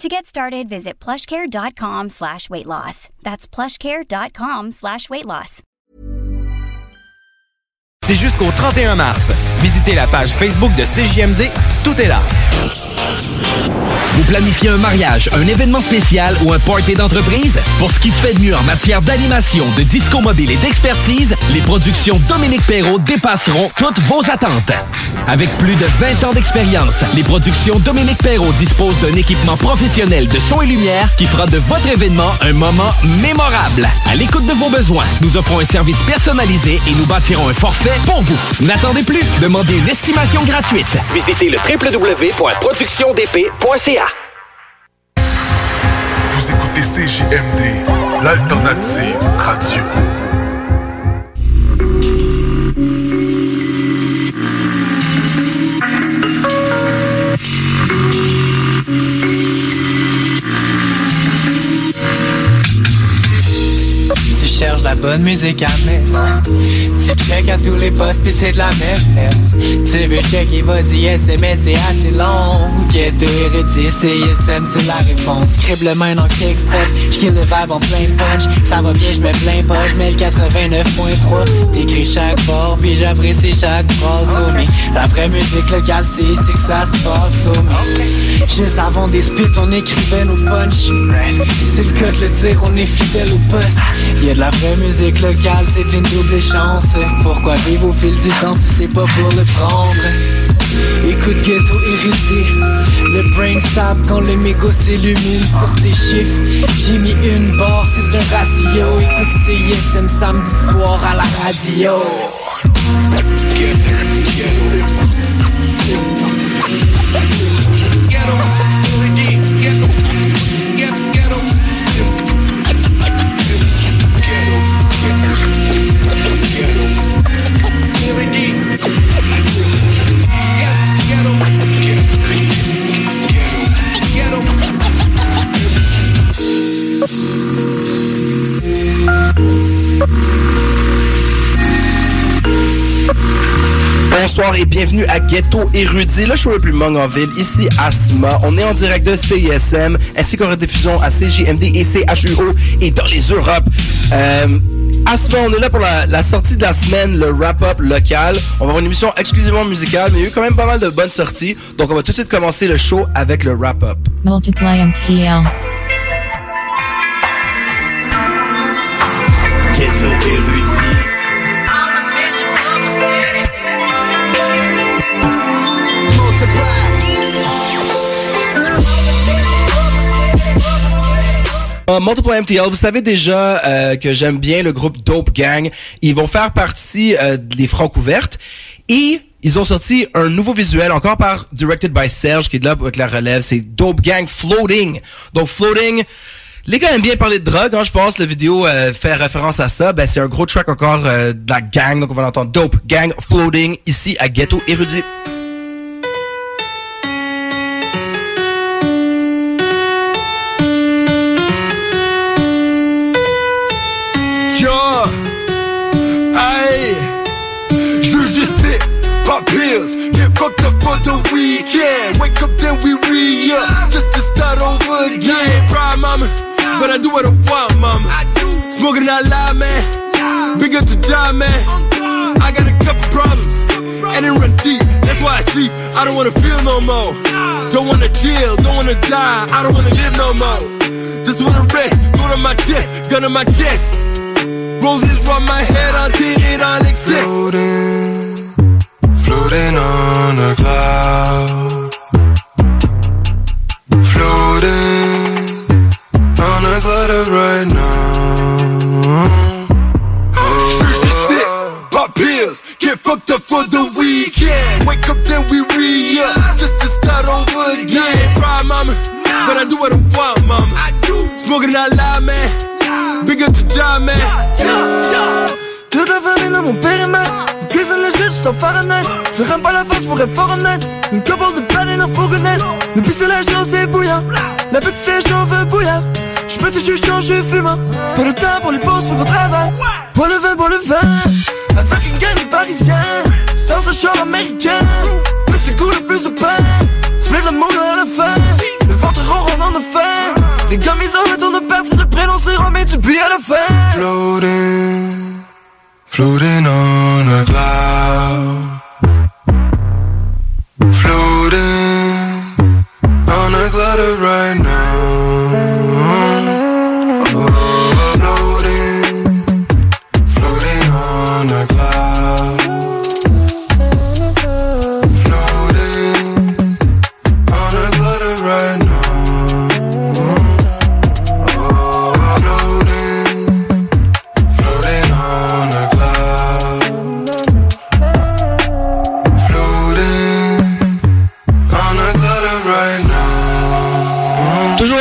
To get started, visit plushcare.com slash weight loss. That's plushcare.com slash weight loss. C'est jusqu'au 31 mars. Visitez la page Facebook de CJMD. Tout est là. Vous planifiez un mariage, un événement spécial ou un party d'entreprise? Pour ce qui se fait de mieux en matière d'animation, de disco mobile et d'expertise, les productions Dominique Perrault dépasseront toutes vos attentes. Avec plus de 20 ans d'expérience, les productions Dominique Perrault disposent d'un équipement professionnel de son et lumière qui fera de votre événement un moment mémorable. À l'écoute de vos besoins, nous offrons un service personnalisé et nous bâtirons un forfait pour vous. N'attendez plus, demandez une estimation gratuite. Visitez le www.productiondp.ca. Vous écoutez CJMD, l'alternative radio. La bonne musique à mettre. Tu check à tous les postes pis c'est de la merde. Tu veux checker, vas-y, SMS c'est assez long. Ghetto érudit, CSM c'est la réponse. Scribe le main dans Kickstrap, j'kill le vibe en plein punch Ça va bien, j'mets plein pas, j'mets le 89.3 T'écris chaque bord, puis j'apprécie chaque phrase oh, mais La vraie musique locale, c'est ici que ça se passe oh, mais Juste avant des spits, on écrivait nos punch C'est le cas de le dire, on est fidèle au poste. Y'a de la vraie musique locale, c'est une double chance. Pourquoi vivre au fil du temps si c'est pas pour le prendre? Écoute ghetto érudit. Le brain stab quand les mégots s'illuminent sur tes chiffres. J'ai mis une barre, c'est un ratio. Écoute CISM samedi soir à la radio Bonsoir et bienvenue à Ghetto Érudit, le show le plus mong en ville, ici Asma. On est en direct de CISM, ainsi qu'en rediffusion à CJMD et CHUO et dans les Europes. Euh, Asma, on est là pour la, sortie de la semaine, le wrap-up local. On va avoir une émission exclusivement musicale, mais il y a eu quand même pas mal de bonnes sorties. Donc on va tout de suite commencer le show avec le wrap-up. Euh, Multiple MTL, vous savez déjà euh, que j'aime bien le groupe Dope Gang. Ils vont faire partie euh, des Francs ouvertes et ils ont sorti un nouveau visuel encore par Directed by Serge qui est là avec la relève. C'est Dope Gang Floating. Donc Floating. Les gars aiment bien parler de drogue, hein, je pense. La vidéo euh, fait référence à ça. Ben, c'est un gros track encore euh, de la gang. Donc, on va l'entendre. Dope Gang Floating ici à Ghetto Érudit. Pills, get fucked up for the weekend. Wake up then we re up, just to start over again. Proud mama, but I do what I want, mama. Smoking out loud, man. Big up the job, man. I got a couple problems, and it run deep. That's why I sleep. I don't wanna feel no more. Don't wanna chill, don't wanna die. I don't wanna live no more. Just wanna rest, gun on my chest, gun on my chest. Roses run my head, I did it on exit. Floating, on a cloud. Floating on a cloud right now. Oh. Pop pills, get fucked up for the weekend. Wake up, then we re-up, just to start over again. Cry, mama, but I do what I want, mama. I do. Smoking out loud, man. Big up to John, man. Toute la famille dans mon périmètre On cuisine les juges, j'suis en Fahrenheit Je rampe pas la face pour être fort honnête Une couple de panne et nos fourgonnettes Le pistolet chaud c'est bouillant. La petite c'est chaud veut bouillant. J'suis petit, j'suis chaud, j'suis fumant Pas le temps pour les pauses, faut qu'on travaille Bois le vin, bois le vin. Avec une gang de parisiens. Dans un show américain. Plus c'est cool, plus de pain Split le monde à la fin. Le ventre rond, on en a faim Les gars, ils le temps de perdre C'est le prénom, c'est Romain, tu puis à la fin. Floating, floating on a cloud. Floating on a cloud right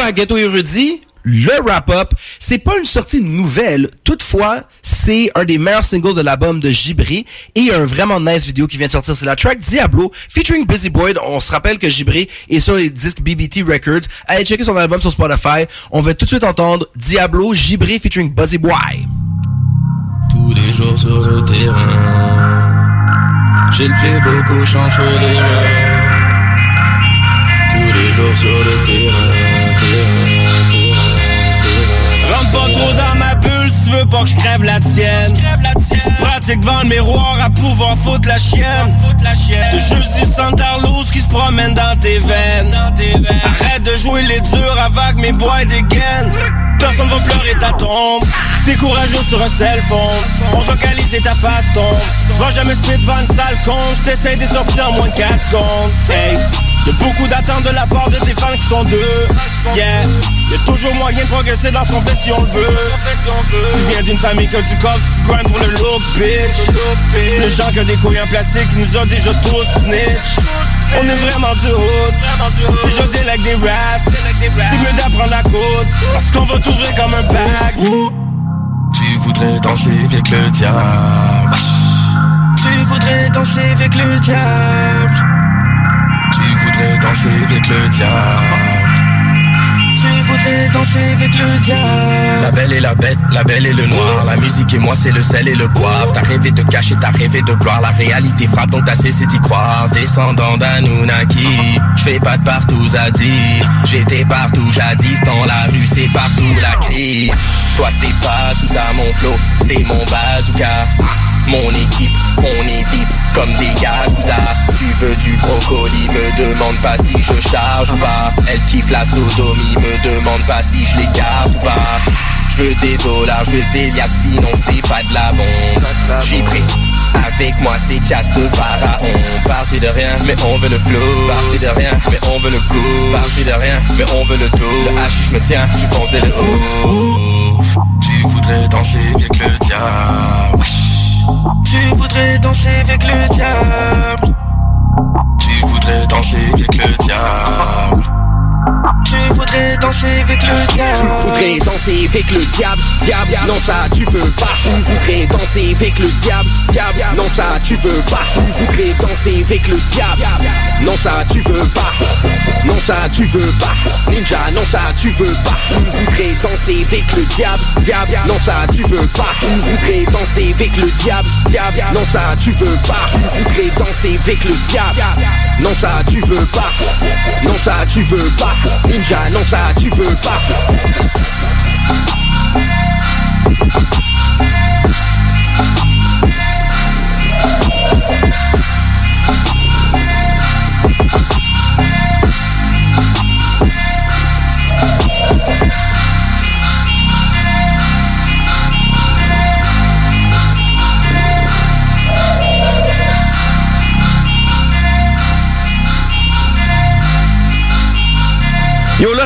à Ghetto Érudit, le wrap-up, c'est pas une sortie nouvelle. Toutefois, c'est un des meilleurs singles de l'album de Gibri et un vraiment nice vidéo qui vient de sortir. C'est la track Diablo featuring Busy Boy. On se rappelle que Gibri est sur les disques BBT Records. Allez checker son album sur Spotify. On va tout de suite entendre Diablo Gibri featuring Busy Boy. Tous les jours sur le terrain, j'ai le beaucoup entre les mains. Tous les jours sur le terrain, tu veux pas que je crève la tienne? Tu pratiques devant le miroir à pouvoir foutre la chienne. De juste des Santarlos qui se promènent dans tes veines. Arrête de jouer les durs avec mes bois et des gaines. Personne va pleurer ta tombe. T'es courageux sur un cell phone. On localise et ta face tombe. Tu vas jamais split devant une sale con. T'essayes de sortir en moins de 4 secondes. Y'a beaucoup d'attentes de la part de tes fans qui sont deux. Yeah. Y'a toujours moyen de progresser dans ce qu'on fait si on le veut. Tu viens d'une famille que tu causes, tu grind pour le look, bitch. Le genre que des couilles en plastique nous a déjà tous snitch. On est vraiment du hood. Déjà délègue des raps. C'est mieux d'apprendre la côte. Parce qu'on va t'ouvrir comme un bac. Tu voudrais danser avec le diable. Tu voudrais danser avec le diable. Danser avec le diable. Voudrais danser avec le diable. La belle et la bête, la belle et le noir. La musique et moi, c'est le sel et le poivre. T'as rêvé de cacher, t'as rêvé de gloire. La réalité frappe, donc t'as cessé d'y croire. Descendant d'Anunnaki, je fais pas de partout à 10. J'étais partout jadis, dans la rue, c'est partout la crise. Toi, t'es pas sous ça, mon flow, c'est mon bazooka. Mon équipe, on est deep comme des yakuza. Tu veux du brocoli, me demande pas si je charge ou pas. Elle kiffe la sodomie, me demande pas si je les garde ou pas. Je veux des dollars, je veux des liasses, sinon c'est pas de la bombe. J'y prie. Avec moi c'est casse de pharaon. Parti de rien mais on veut le flow. Parti de rien mais on veut le coup Parti de rien mais on veut le tout Le hachis me tient, tu fonces dès le haut. Tu voudrais danser avec le diable. Tu voudrais danser avec le diable. Tu voudrais danser avec le diable tu voudrais danser avec le diable. Tu voudrais danser avec le diable, diable, non ça tu veux pas. Tu voudrais danser avec le diable, diable, non ça tu veux pas. Tu voudrais danser avec le diable, non ça tu veux pas. Non ça tu veux pas. Ninja, non ça tu veux pas. Tu voudrais danser avec le diable, diable, non ça tu veux pas. Tu voudrais danser avec le diable, diable, non ça tu veux pas. Tu voudrais danser avec le diable, non ça tu veux pas. Non ça tu veux pas Ninja, non ça tu veux pas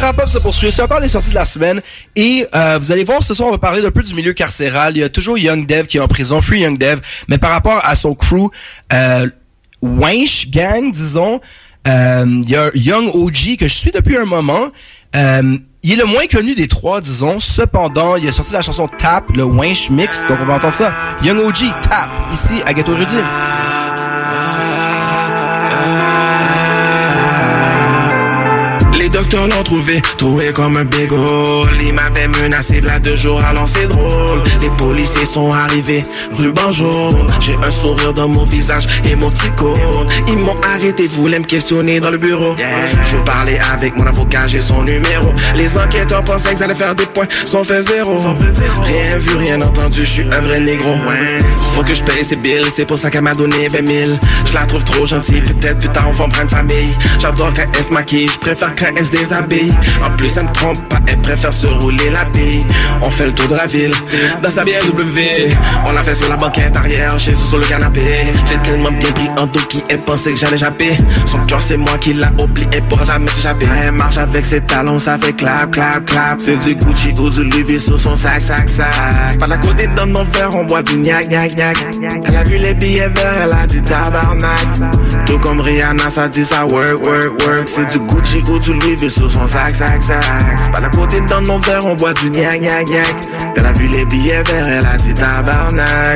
wrap-up se poursuit. C'est encore les sorties de la semaine. Et euh, vous allez voir, ce soir, on va parler d'un peu du milieu carcéral. Il y a toujours Young Dev qui est en prison, Free Young Dev. Mais par rapport à son crew, euh, Wench Gang, disons, euh, il y a Young OG que je suis depuis un moment. Euh, il est le moins connu des trois, disons. Cependant, il a sorti la chanson Tap, le Wench Mix. Donc on va entendre ça. Young OG, Tap, ici à Ghetto Rudy. Les docteurs l'ont trouvé, trouvé comme un bégo. Il m'avait menacé là deux jours, alors c'est drôle. Les policiers sont arrivés, ruban jaune. J'ai un sourire dans mon visage et mon ticône. Ils m'ont arrêté, voulaient me questionner dans le bureau. Je parlais avec mon avocat, j'ai son numéro. Les enquêteurs pensaient qu'ils allaient faire des points, sont fait zéro. Rien vu, rien entendu, je suis un vrai négro. Faut que je paye ses billes, c'est pour ça qu'elle m'a donné 20 000. Je la trouve trop gentille, peut-être plus tard on va me prendre famille. J'adore quand elle se maquille, je préfère quand elle se En plus, elle me trompe pas, elle préfère se rouler la bille. On fait le tour de la ville, dans sa BMW. On l'a fait sur la banquette arrière, chez sur le canapé. J'ai tellement bien pris en dos qui elle pensait que j'allais japper. Son cœur, c'est moi qui l'a oublié pour jamais s'échapper. Elle marche avec ses talons, ça fait clap, clap, clap. C'est du Gucci ou du Louis sur son sac, sac, sac. Par la côté dans mon verre, on boit du gnac, gnac, gnac. Elle a vu les billets verts, elle a dit tabarnak. Tout comme Rihanna, ça dit ça work, work, work. C'est du Gucci ou du Louis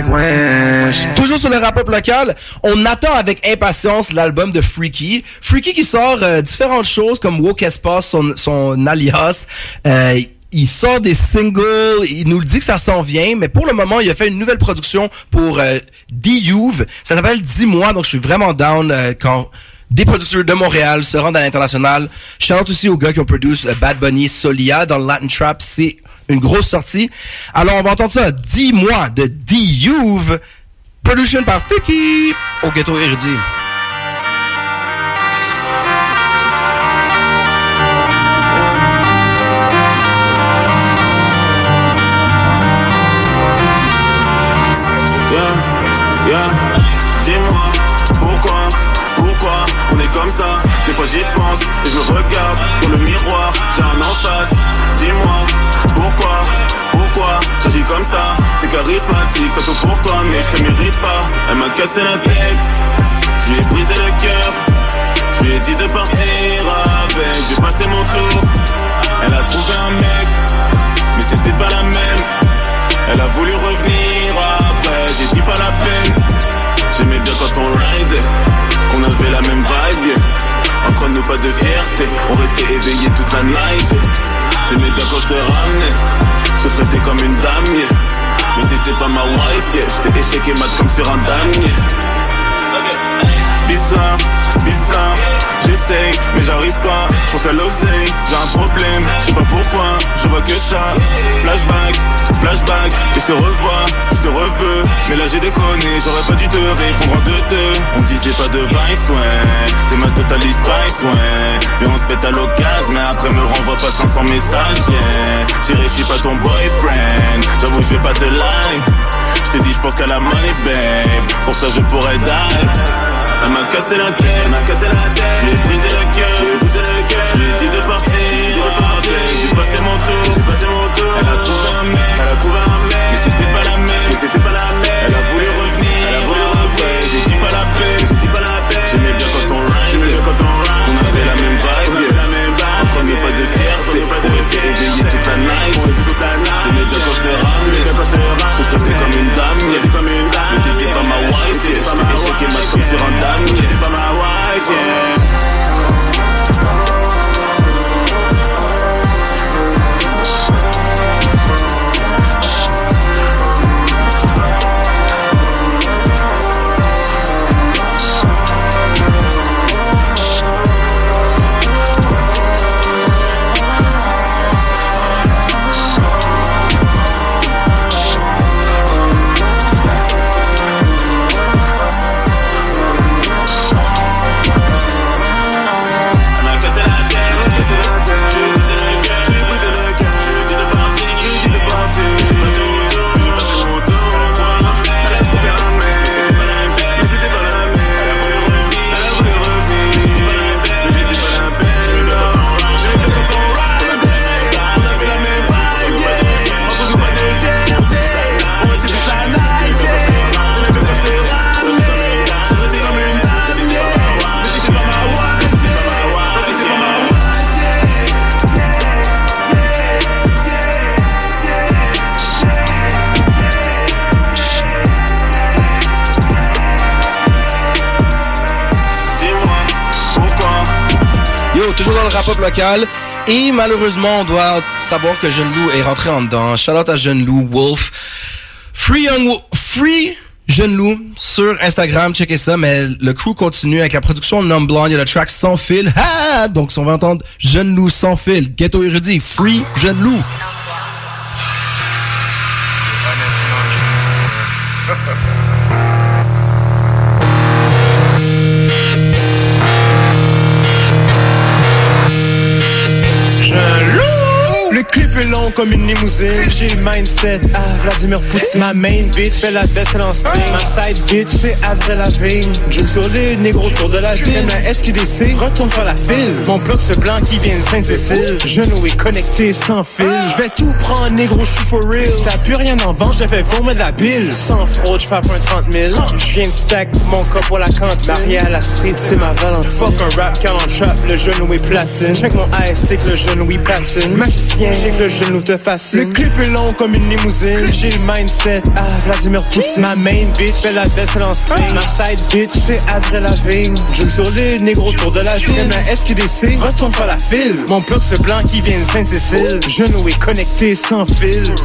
on. Toujours sur le rap-up local, on attend avec impatience l'album de Freaky. Freaky qui sort euh, différentes choses comme Woke Espace, son, alias. Euh, il sort des singles, il nous le dit que ça s'en vient, mais pour le moment, il a fait une nouvelle production pour euh. Ça s'appelle 10 mois, donc je suis vraiment down euh, quand des producteurs de Montréal se rendent à l'international. Shout aussi aux gars qui ont produit Bad Bunny, Solia dans le Latin Trap. C'est une grosse sortie. Alors, on va entendre ça. 10 mois de D-Youve. Production par Freaky au Ghetto Érudit. J'y pense et je me regarde dans le miroir, j'ai un en face. Dis-moi, pourquoi, pourquoi j'agis comme ça? T'es charismatique, t'as tout pour toi, mais je te mérite pas. Elle m'a cassé la tête, je lui ai brisé le cœur. Je lui ai dit de partir avec, j'ai passé mon tour. Elle a trouvé un mec, mais c'était pas la même. Elle a voulu revenir après, j'ai dit pas la peine. J'aimais bien quand on ride, qu'on avait la même vibe. Entre nous pas de fierté, on restait éveillé toute la night. T'aimais bien quand je te ramenais, se traiter comme une dame. Mais t'étais pas ma wife, yeah. j'étais échec et mat comme sur un dame. yeah. Bizarre, bizarre, j'essaye, mais j'arrive pas. Je pense qu'à l'oseille, j'ai un problème, je sais pas pourquoi, je vois que ça. Flashback, flashback, et je te revois, je te reveux. Mais là j'ai déconné, j'aurais pas dû te répondre en deux deux. On disait pas de vice, ouais. T'es ma totalise spice, ouais. Et on se pète à l'occasion, mais après me renvoie pas 500 messages, yeah. Chérie, je pas ton boyfriend, j'avoue je vais pas te lie. Je t'ai dit, je pense qu'à la money, babe. Pour ça, je pourrais die. Elle m'a cassé la tête, elle m'a cassé la tête. Je lui ai brisé le cœur, je lui ai brisé le cœur. Je lui ai dit de partir, avec. J'ai passé mon tour, j'ai passé mon tour. Elle a trouvé un mec, elle a trouvé un mec. Mais c'était pas la même, mais c'était pas la même. Elle a voulu revenir, elle a voulu revenir. J'ai dit pas la peine, j'ai dit pas la peine. J'aimais bien quand on ride, j'aimais bien quand on ride. On avait la même vibe, yeah. Entre nous pas de fierté, on restait éveillé toute la night. Ma Et malheureusement, on doit savoir que Jeune Loup est rentré en dedans. Shout out à Jeune Loup, Wolf. Free Young Wo- Free Jeune Loup sur Instagram, checkez ça, mais le crew continue avec la production Non Blonde, il y a le track Sans Fil. Donc, si on va entendre Jeune Loup Sans Fil, Ghetto Érudit, Free Jeune Loup. Comme une limousine. J'ai le mindset à Vladimir Poutine. Ma main bitch fait la baisse en string. Ma side bitch c'est Avril Lavigne. Joue sur les négros autour de la ville. La SQDC retourne faire la file. Mon bloc ce blanc qui vient de Sainte-Cécile. Genou est connecté sans fil. Je vais tout prendre négro, je suis for real. Si t'as plus rien en vente, je fais vomir de la bille. Sans fraude, je fais un 30 000. Je de stack mon cop pour la cantine. Marie à la street, c'est ma Valentine. Fuck un rap, car en trap, le genou est platine. Check mon AST, le genou est platine. Magicien, j'ai le genou te fascine. Le clip est long comme une limousine. J'ai le mindset à Vladimir Poutine. Ma main bitch fait la baisse en string. Ma side bitch, c'est Avril Lavigne. Joue sur les négros autour de la ville. La SQDC retourne faire la file. Mon bloc ce blanc qui vient de Sainte-Cécile. Genou est connecté sans fil.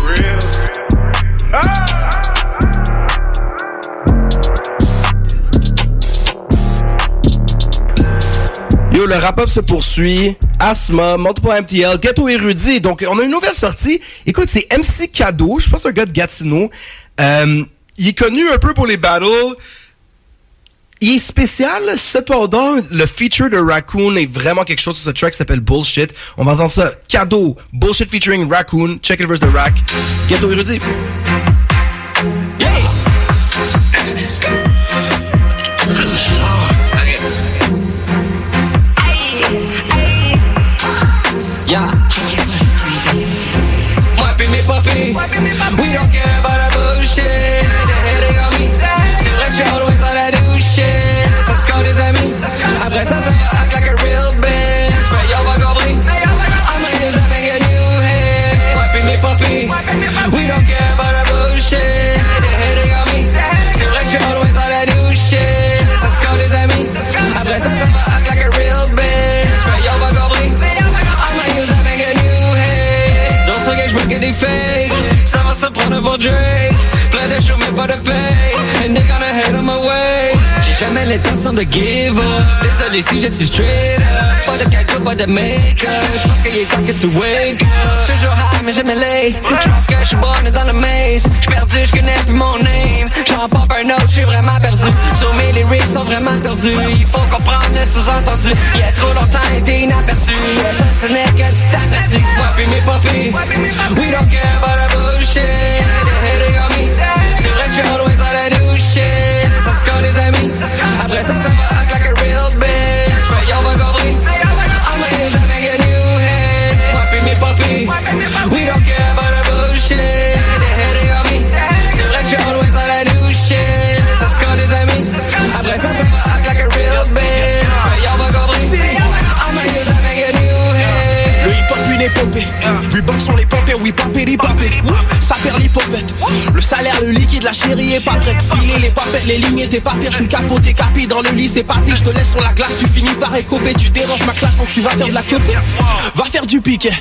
Le rap-up se poursuit. Multiple MTL, Ghetto Érudit. Donc, on a une nouvelle sortie. Écoute, c'est MC Cadeau. Je pense un gars de Gatineau. Euh, il est connu un peu pour les battles. Il est spécial, cependant, le feature de Raccoon est vraiment quelque chose sur ce track qui s'appelle Bullshit. On va entendre ça. Cadeau, Bullshit featuring Raccoon. Check it verse de Rack. Ghetto Érudit. Moi pis mes papis, we don't care about that bullshit. Game, je vois que des fakes. Ça va se prendre pour Drake. Plein de shows, mais pas de pay. And they gonna hate on my ways. J'ai jamais l'intention de give up. Désolé si je suis straight up. Pas de cadeau, pas de make-up. Je pense qu'il est temps que tu wake up. Toujours high, mais jamais late. Je pense que je suis bonne dans le maze. Je perdu, je connais plus mon name. J'en pop un autre, je suis vraiment perdu. Sur mes lyrics sont vraiment tordus. Il faut comprendre le sous-entendu. Il y a trop longtemps été inaperçu. Yeah, ça, ce n'est que tu t'aperçus. Moi pis mes papis. We don't care about the bullshit. The hating on me. C'est vrai que je suis always on that new shit. Amis. Après ça, ça va act like real bitch. Va. I'm a new hit. We don't care about the bullshit. The hating on me. C'est vrai que je always on that new. Ça se amis. Après ça, ça va act like real bitch. Va. I'm. Le hip-hop une épopée Reebok sont les pompés, oui papé les papés Ça perd l'hypopète. Le salaire, le liquide, la chérie est pas prête. Filer les papettes, les lignes étaient pas pires. Je suis capoté, capi dans le lit, c'est papy Je te laisse sur la glace, tu finis par écoper. Tu déranges ma classe, donc tu vas faire de la copie Va faire du piquet.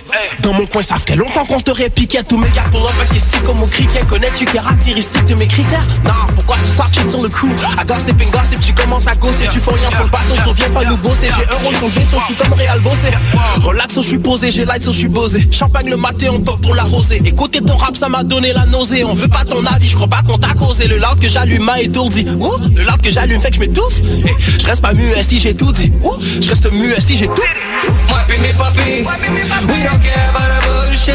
Dans mon coin, ça fait longtemps qu'on te répiquait. Tous mes gars pour up ici comme au cricket. Connais-tu caractéristiques de mes critères? Non, pourquoi tu shit sur le coup? À gossip and gossip, tu commences à gosser. Tu fais rien sur le bateau, so viens pas nous bosser. J'ai un rôle sur le vaisseau, je suis comme Real Relax, je suis posé, j'ai light, je suis posé Champagne le matin, on pop pour l'arroser Écouter ton rap, ça m'a donné la nausée. On veut pas ton avis, je crois pas qu'on t'a causé. Le loud que j'allume m'a étourdi Ouh, Le loud que j'allume fait que je m'étouffe. Et je reste pas muet si j'ai tout dit Ouh, Je reste muet si j'ai tout. We don't care about bullshit.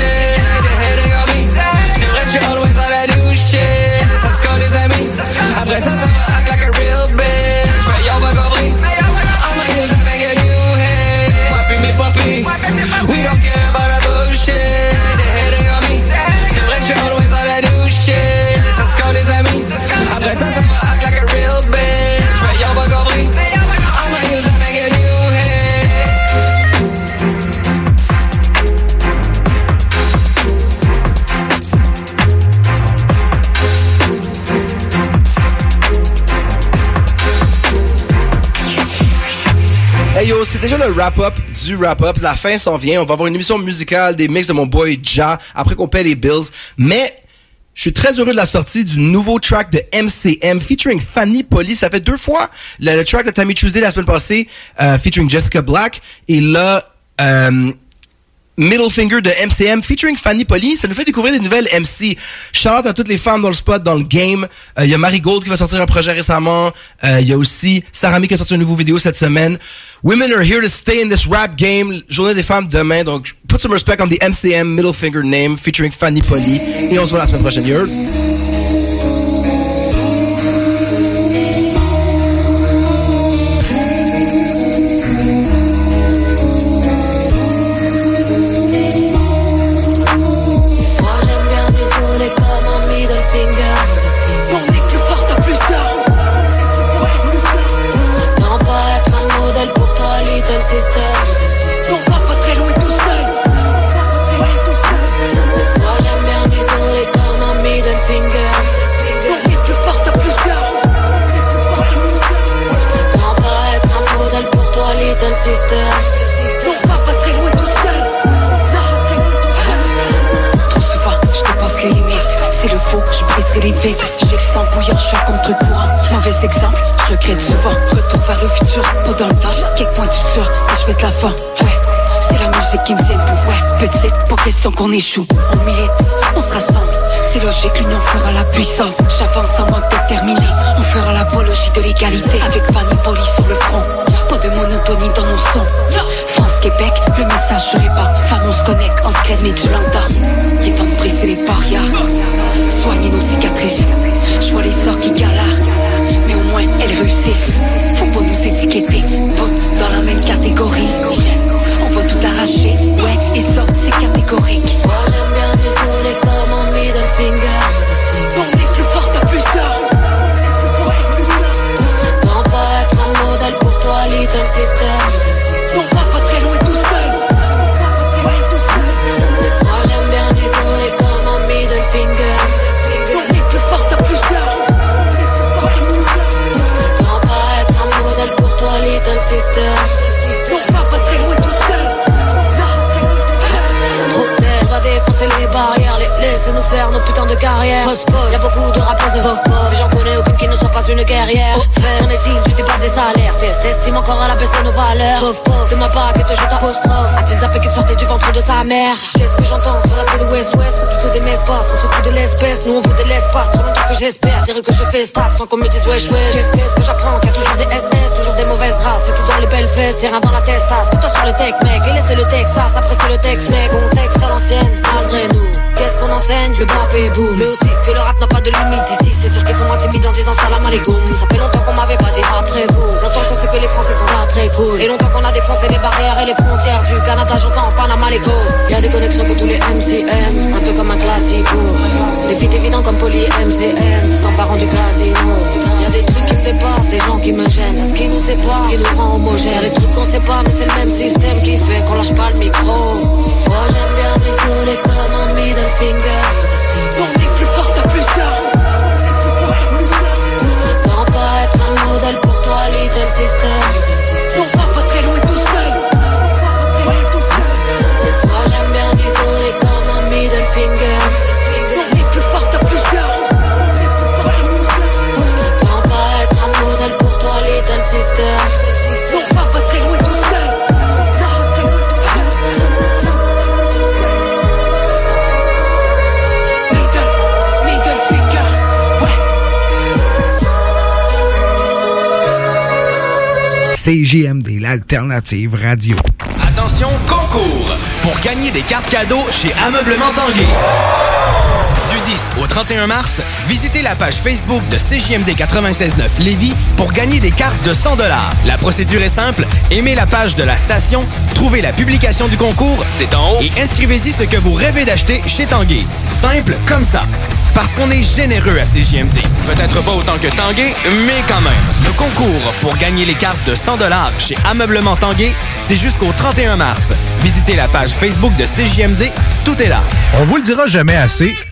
Me. Always like a real c'est déjà le wrap-up du wrap-up. La fin s'en vient. On va avoir une émission musicale, des mix de mon boy Ja, après qu'on paie les bills. Mais je suis très heureux de la sortie du nouveau track de MCM featuring Fanny Polly. Ça fait deux fois le, le track de Tammy Tuesday la semaine passée euh, featuring Jessica Black. Et là, euh, Middle Finger de MCM featuring Fanny Polly. Ça nous fait découvrir des nouvelles MC. Shout out à toutes les femmes dans le spot, dans le game. Euh, Il y a Marie Gold qui va sortir un projet récemment. Euh, Il y a aussi Sarah qui a sorti une nouvelle vidéo cette semaine. Women are here to stay in this rap game. Journée des femmes demain. Donc, put some respect on the MCM Middle Finger name featuring Fanny Polly. Et on se voit la semaine prochaine. Yo. J'ai le sang bouillant, je suis à contre-courant. Mauvais exemple, je regrette souvent. Retour vers le futur, pas dans le temps. Quelques points tu tires, et je vais de l'avant. Ouais, c'est la musique qui me tient debout. Ouais, petite, pas question qu'on échoue. On milite, on se rassemble. C'est logique, l'union fera la puissance. J'avance en mode déterminé. On fera l'apologie de l'égalité. Avec Fanny Poli sur le front. Pas de monotonie dans nos sons. France, Québec, le message se répand. Femme, on se connecte, on se crée, mais tu l'entends. Il est temps de briser les barrières. Soigner nos cicatrices. Je vois les sorts qui galèrent. Mais au moins, elles réussissent. Faut pas nous étiqueter. Toutes dans la même catégorie. On va tout arracher. Ouais, et ça, c'est catégorique. Faire nos putains de carrière. Y Y'a beaucoup de rappeuses pauvres pauvres, mais j'en connais aucune qui ne soit pas une guerrière. Qu'en est-il du débat des salaires? T'estimes encore à la baisse nos valeurs. Pauvre pauvre, de ma part que te jette apostrophe. A-t-il zappé qu'il sortait du ventre de sa mère Qu'est-ce que j'entends sur la scène ouest-ouest Ou plutôt des messes-passes, on se fout de l'espèce, nous on veut de l'espace. Trop longtemps que j'espère, dire que je fais staff sans qu'on me dise wesh wesh. Qu'est-ce qu'est-ce que j'apprends? Qu'il y a toujours des SS, toujours des mauvaises races. C'est tout dans les belles fesses, c'est rien dans la testasse. Plutôt sur le tech mec, et laissez le Texas, après c'est le texte mec. Contexte à l'ancienne, malgré nous. Qu'est-ce qu'on enseigne? Le bap et boum. Mais aussi que le rap n'a pas de limite ici. C'est sûr qu'ils sont intimides en disant salam alaikum. Ça fait longtemps qu'on m'avait pas dit après vous. Longtemps qu'on sait que les Français sont là très cool. Et longtemps qu'on a défoncé les barrières et les frontières du Canada. J'entends Panama les go. Y'a des connexions que tous les MCM. Un peu comme un classico. Des feats évidents comme Poly MCM. Sans parents du casino. Y'a des trucs qui me dépassent, des gens qui me gênent. Ce qui nous sépare, ce qui nous rend homogènes. Y'a des trucs qu'on sait pas, mais c'est le même système qui fait qu'on lâche pas le micro. Moi j'aime bien finger. Modèle pour toi, little sister. CJMD, l'alternative radio. Attention, concours! Pour gagner des cartes cadeaux chez Ameublement Tanguay. Du 10 au 31 mars, visitez la page Facebook de CJMD 96.9 Lévis pour gagner des cartes de 100 La procédure est simple. Aimez la page de la station, trouvez la publication du concours, c'est en haut, et inscrivez-y ce que vous rêvez d'acheter chez Tanguay. Simple comme ça. Parce qu'on est généreux à CJMD. Peut-être pas autant que Tanguay, mais quand même. Le concours pour gagner les cartes de 100 chez Ameublement Tanguay, c'est jusqu'au 31 mars. Visitez la page Facebook de CJMD tout est là. On vous le dira jamais assez,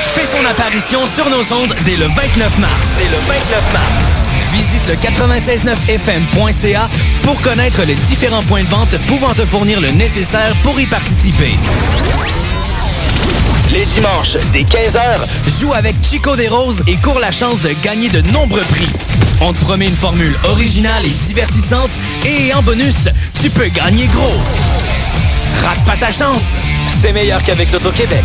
Fait son apparition sur nos ondes dès le 29 mars. Dès le 29 mars. Visite le 969fm.ca pour connaître les différents points de vente pouvant te fournir le nécessaire pour y participer. Les dimanches, dès 15h, joue avec Chico des Roses et cours la chance de gagner de nombreux prix. On te promet une formule originale et divertissante et en bonus, tu peux gagner gros. Rate pas ta chance, c'est meilleur qu'avec l'Auto-Québec.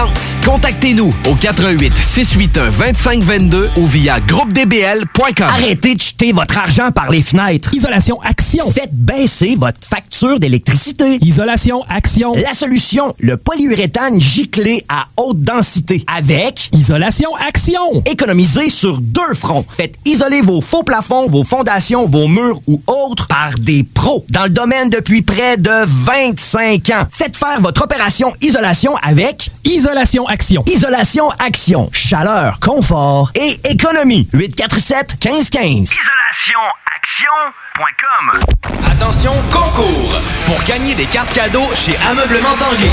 Contactez-nous au 88 681 2522 ou via groupedbl.com. Arrêtez de jeter votre argent par les fenêtres. Isolation Action. Faites baisser votre facture d'électricité. Isolation Action. La solution, le polyuréthane giclé à haute densité. Avec Isolation Action. Économisez sur deux fronts. Faites isoler vos faux plafonds, vos fondations, vos murs ou autres par des pros dans le domaine depuis près de 25 ans. Faites faire votre opération isolation avec Isolation Action. Isolation Action. Chaleur, confort et économie. 847 1515. IsolationAction.com Attention, concours! Pour gagner des cartes cadeaux chez Ameublement Tanguay.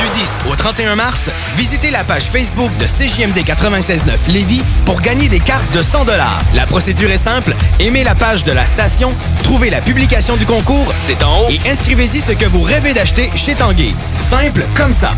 Du 10 au 31 mars, visitez la page Facebook de CJMD 96.9 Lévis pour gagner des cartes de 100 La procédure est simple. Aimez la page de la station, trouvez la publication du concours, c'est en haut, et inscrivez-y ce que vous rêvez d'acheter chez Tanguay. Simple comme ça.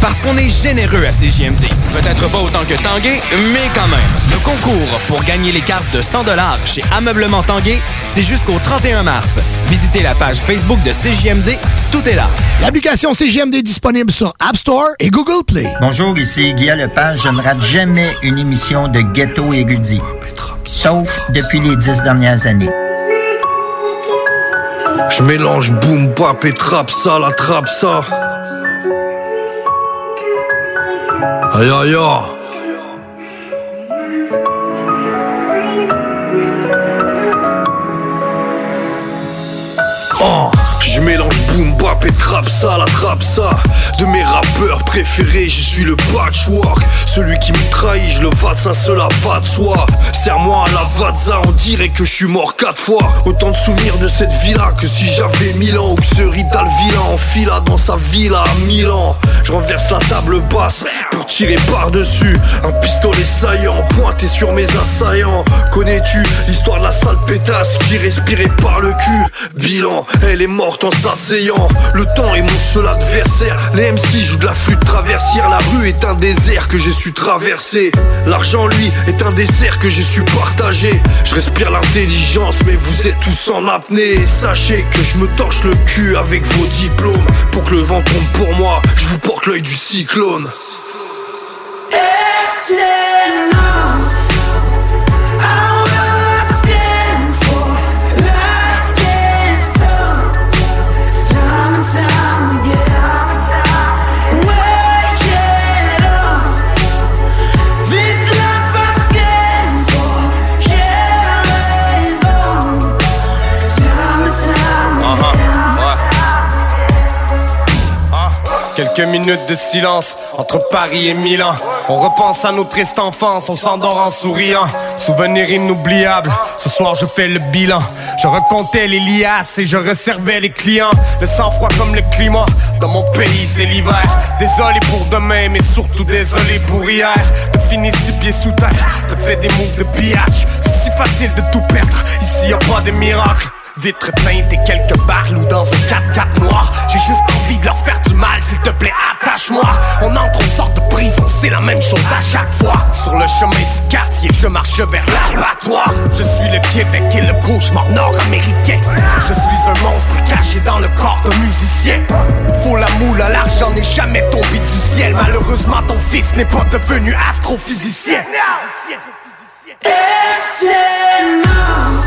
Parce qu'on est généreux à CJMD. Peut-être pas autant que Tanguay, mais quand même. Le concours pour gagner les cartes de 100 chez Ameublement Tanguay, c'est jusqu'au 31 mars. Visitez la page Facebook de CJMD, tout est là. L'application CGMD est disponible sur App Store et Google Play. Bonjour, ici Guy Lepage. Je ne rate jamais une émission de Ghetto et Goody. Sauf depuis les dix dernières années. Je mélange boom bap et trap ça, la trap ça. Aïe aïe aïe. Mélange boom bap et trap ça, la trap ça. De mes rappeurs préférés, je suis le patchwork. Celui qui me trahit, je le ça cela va de soi. Serre-moi à la vatza, on dirait que je suis mort quatre fois. Autant de souvenirs de cette villa que si j'avais mille ans. Ou que ce Ridal vilain enfila dans sa villa à Milan. Je renverse la table basse pour tirer par-dessus. Un pistolet saillant pointé sur mes assaillants. Connais-tu l'histoire de la sale pétasse qui respirait par le cul? Bilan, elle est morte en s'asseyant. Le temps est mon seul adversaire. Les MC jouent de la flûte traversière. La rue est un désert que j'ai su traverser. L'argent, lui, est un dessert que j'ai su partager. Je respire l'intelligence, mais vous êtes tous en apnée. Sachez que je me torche le cul avec vos diplômes. Pour que le vent tombe pour moi, je vous porte l'œil du cyclone. Quelques minutes de silence entre Paris et Milan. On repense à notre triste enfance, on s'endort en souriant. Souvenir inoubliable, ce soir je fais le bilan. Je recomptais les liasses et je reservais les clients. Le sang-froid comme le climat, dans mon pays c'est l'hiver. Désolé pour demain, mais surtout désolé pour hier. Te finis six pieds sous terre, te fais des moves de pillage. C'est si facile de tout perdre, ici y a pas de miracle. Vitre teinte et quelques barres ou dans un 4x4 noir J'ai juste envie de leur faire du mal, s'il te plaît attache-moi. On entre, on sort de prison, c'est la même chose à chaque fois. Sur le chemin du quartier, je marche vers l'abattoir. Je suis le Québec et le cauchemar nord-américain. Je suis un monstre caché dans le corps d'un musicien. Faut la moule, l'argent n'est jamais tombé du ciel. Malheureusement ton fils n'est pas devenu astrophysicien. It's enough.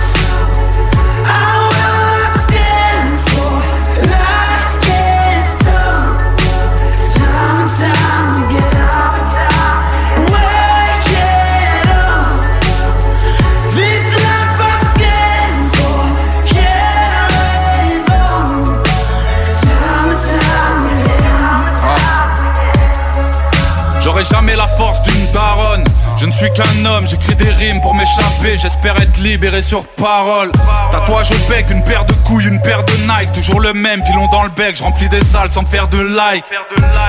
I suis qu'un homme, j'écris des rimes pour m'échapper. J'espère être libéré sur parole. Tatouage au bec, une paire de couilles, une paire de Nike. Toujours le même, pilon dans le bec. Je remplis des salles sans faire de like.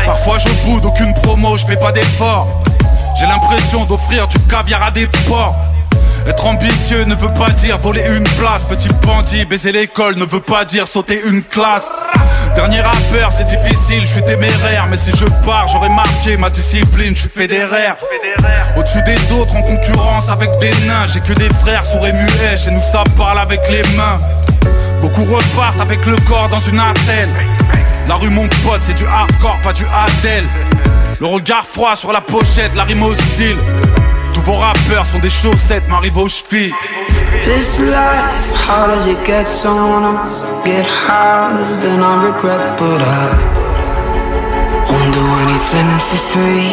Parfois je boude, aucune promo, je fais pas d'effort. J'ai l'impression d'offrir du caviar à des porcs. Être ambitieux ne veut pas dire voler une place. Petit bandit, baiser l'école ne veut pas dire sauter une classe. Dernier rappeur, c'est difficile, je suis téméraire. Mais si je pars, j'aurais marqué ma discipline, je suis fédéraire. Au-dessus des autres, en concurrence avec des nains J'ai que des frères sourds et muets, chez nous ça parle avec les mains. Beaucoup repartent avec le corps dans une attelle. La rue mon pote, c'est du hardcore, pas du Adèle Le regard froid sur la pochette, la rime hostile tous vos rappeurs sont des chaussettes, m'arrive aux chevilles. This life, how does it get so wanna get high? Then I regret, but I won't do anything for free.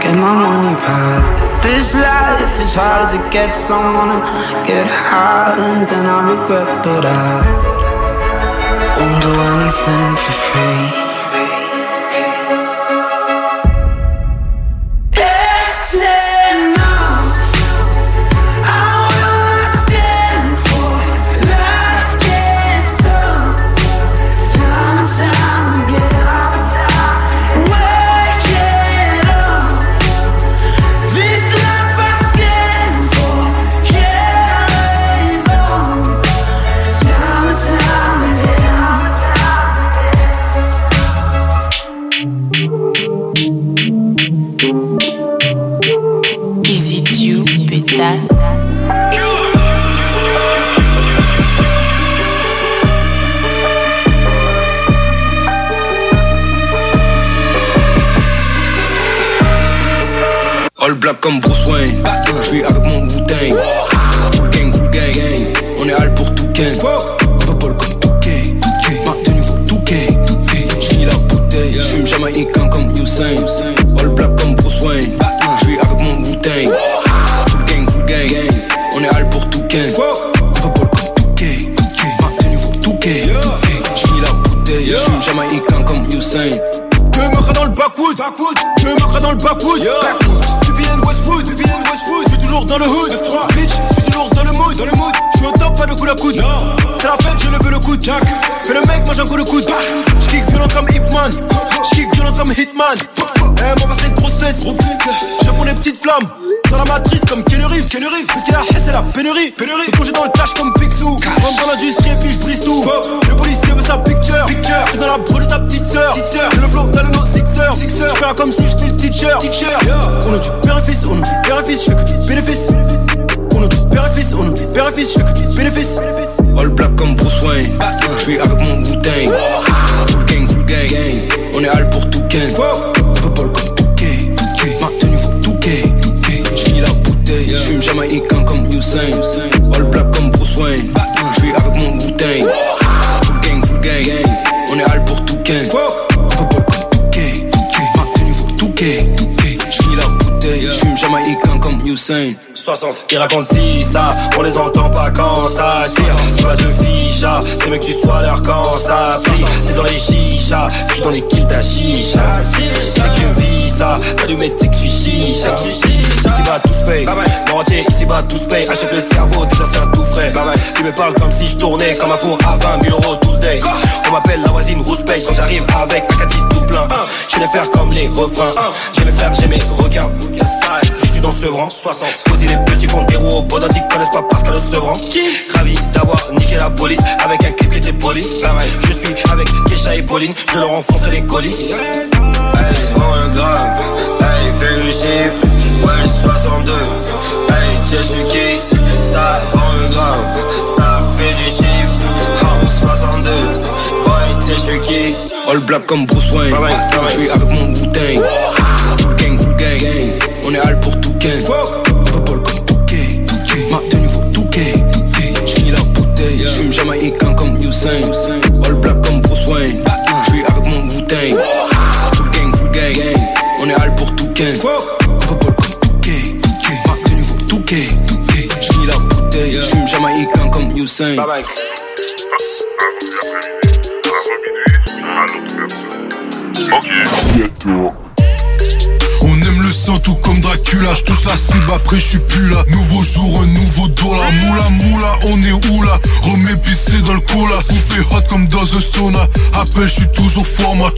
Get my money back. This life is hard as it gets. so wanna get high, and then I regret, but I won't do anything for free. Ils racontent si ça, on les entend pas quand ça tire. C'est pas de ficha, c'est mieux que tu sois leur quand ça prie. T'es dans les chichas, je suis dans les kills ta chicha. C'est que vie ça, t'as dû mettre tes chicha. Ici bas tous paye, entier, ici bas tous paye. Achète le cerveau, des anciens tout frais. Tu me parles comme si je tournais comme un four à 20 000 euros tout le day. On m'appelle la voisine rousse paye quand j'arrive avec un caddie tout plein. Je vais faire comme les refrains. J'ai mes frères, j'ai mes requins. Je rang 60. Poser les petits fonds des roues. Bodontique connaissent pas Pascal de Sevran. Ravi d'avoir niqué la police avec un clip qui était poli. Je suis avec Kesha et Pauline. Je leur enfonce les colis. Hey, je vends un gramme. Hey, fais le chiffre. Ouais, 62. Hey, je suis qui? Ça vend un gramme. Ça fait du chiffre. Oh, 62. Ouais, je suis qui? All black comme Bruce Wayne. Je suis avec mon Wu-Tang. Full gang, full gang. On est gang. On veut ball comme Touquet. Ma tenue vaut Touquet. J'finis la bouteille. J'fume jamaïcain comme Usain. All black comme Bruce Wayne. Je suis avec mon Wu-Tang. Full gang, full gang. On est hal pour tout gang. On veut ball comme Touquet. Ma tenue vaut Touquet. J'finis la bouteille. J'fume jamaïcain comme Usain. Aime le sang tout comme Dracula, je touche la cible après je suis plus là. Nouveau jour, un nouveau dollar, moula moula, on est où là? Remets pissé dans le cola, fait hot comme dans un sauna. Appelle, je suis toujours format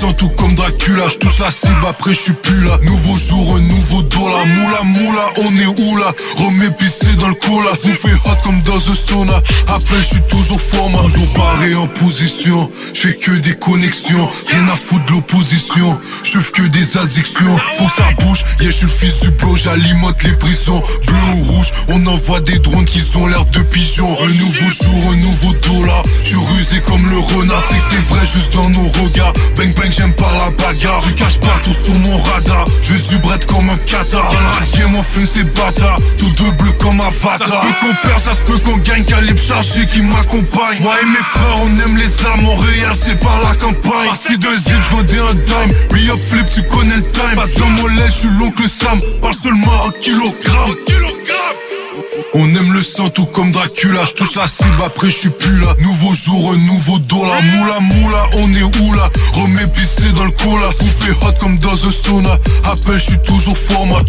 sang tout comme Dracula, je touche la cible après je suis plus là. Nouveau jour, un nouveau dollar, moula moula, on est où là? Remets pissé dans le cola, fait hot comme dans un sauna. Appelle, je suis toujours format, toujours barré en position. Je fais que des connexions, rien à foutre de l'opposition. Je que des addictions, faut ça bouge. Yeah, je suis le fils du bloc, j'alimente les prisons. Bleu ou rouge, on envoie des drones qui ont l'air de pigeons. Un nouveau jour, un nouveau dollar Je suis rusé comme le renard, c'est que c'est vrai juste dans nos regards. Bang bang j'aime pas la bagarre. Tu caches partout sur mon radar. Je du bread comme un kata. Dans le rap game on fume ces bâtards Tout de bleu comme Avatar Ça peut qu'on perd, ça se peut qu'on gagne. Calibre chargé qui m'accompagne. Moi et mes frères on aime les armes Montréal c'est par la campagne. Parti de zip j'vendais un dime. Re-up flip tu connais le time. Passe dans mon lait j'suis l'oncle Sam. Parle seulement en kilogramme. On aime le sang tout comme Dracula, je touche la cible après je suis plus là. Nouveau jour, un nouveau dollar, moula moula, on est où là? Remets pissé dans le cola, fait hot comme dans un sauna. Appelle, je suis toujours format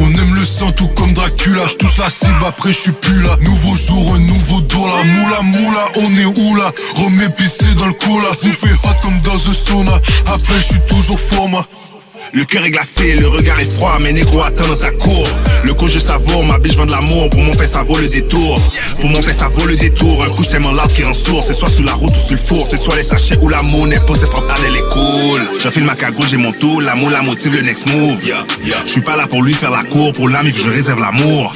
on aime le sang tout comme Dracula, je touche la cible après je suis plus là. Nouveau jour, un nouveau dollar, moula moula, on est où là? Remets pissé dans le cola, fait hot comme dans un sauna. Appelle, je suis toujours format le cœur est glacé, le regard est froid, mais négro attend dans ta cour. Le coup je savoure, ma biche vend de l'amour, pour mon père ça vaut le détour. Pour mon père ça vaut le détour, un coup tellement loud qui rend sourd, c'est soit sous la route ou sur le four, c'est soit les sachets ou la monnaie, pour ses propres elle est cool. J'enfile ma cagoule, j'ai mon tour, l'amour la motive, le next move. Je suis pas là pour lui faire la cour, pour l'âme je réserve l'amour.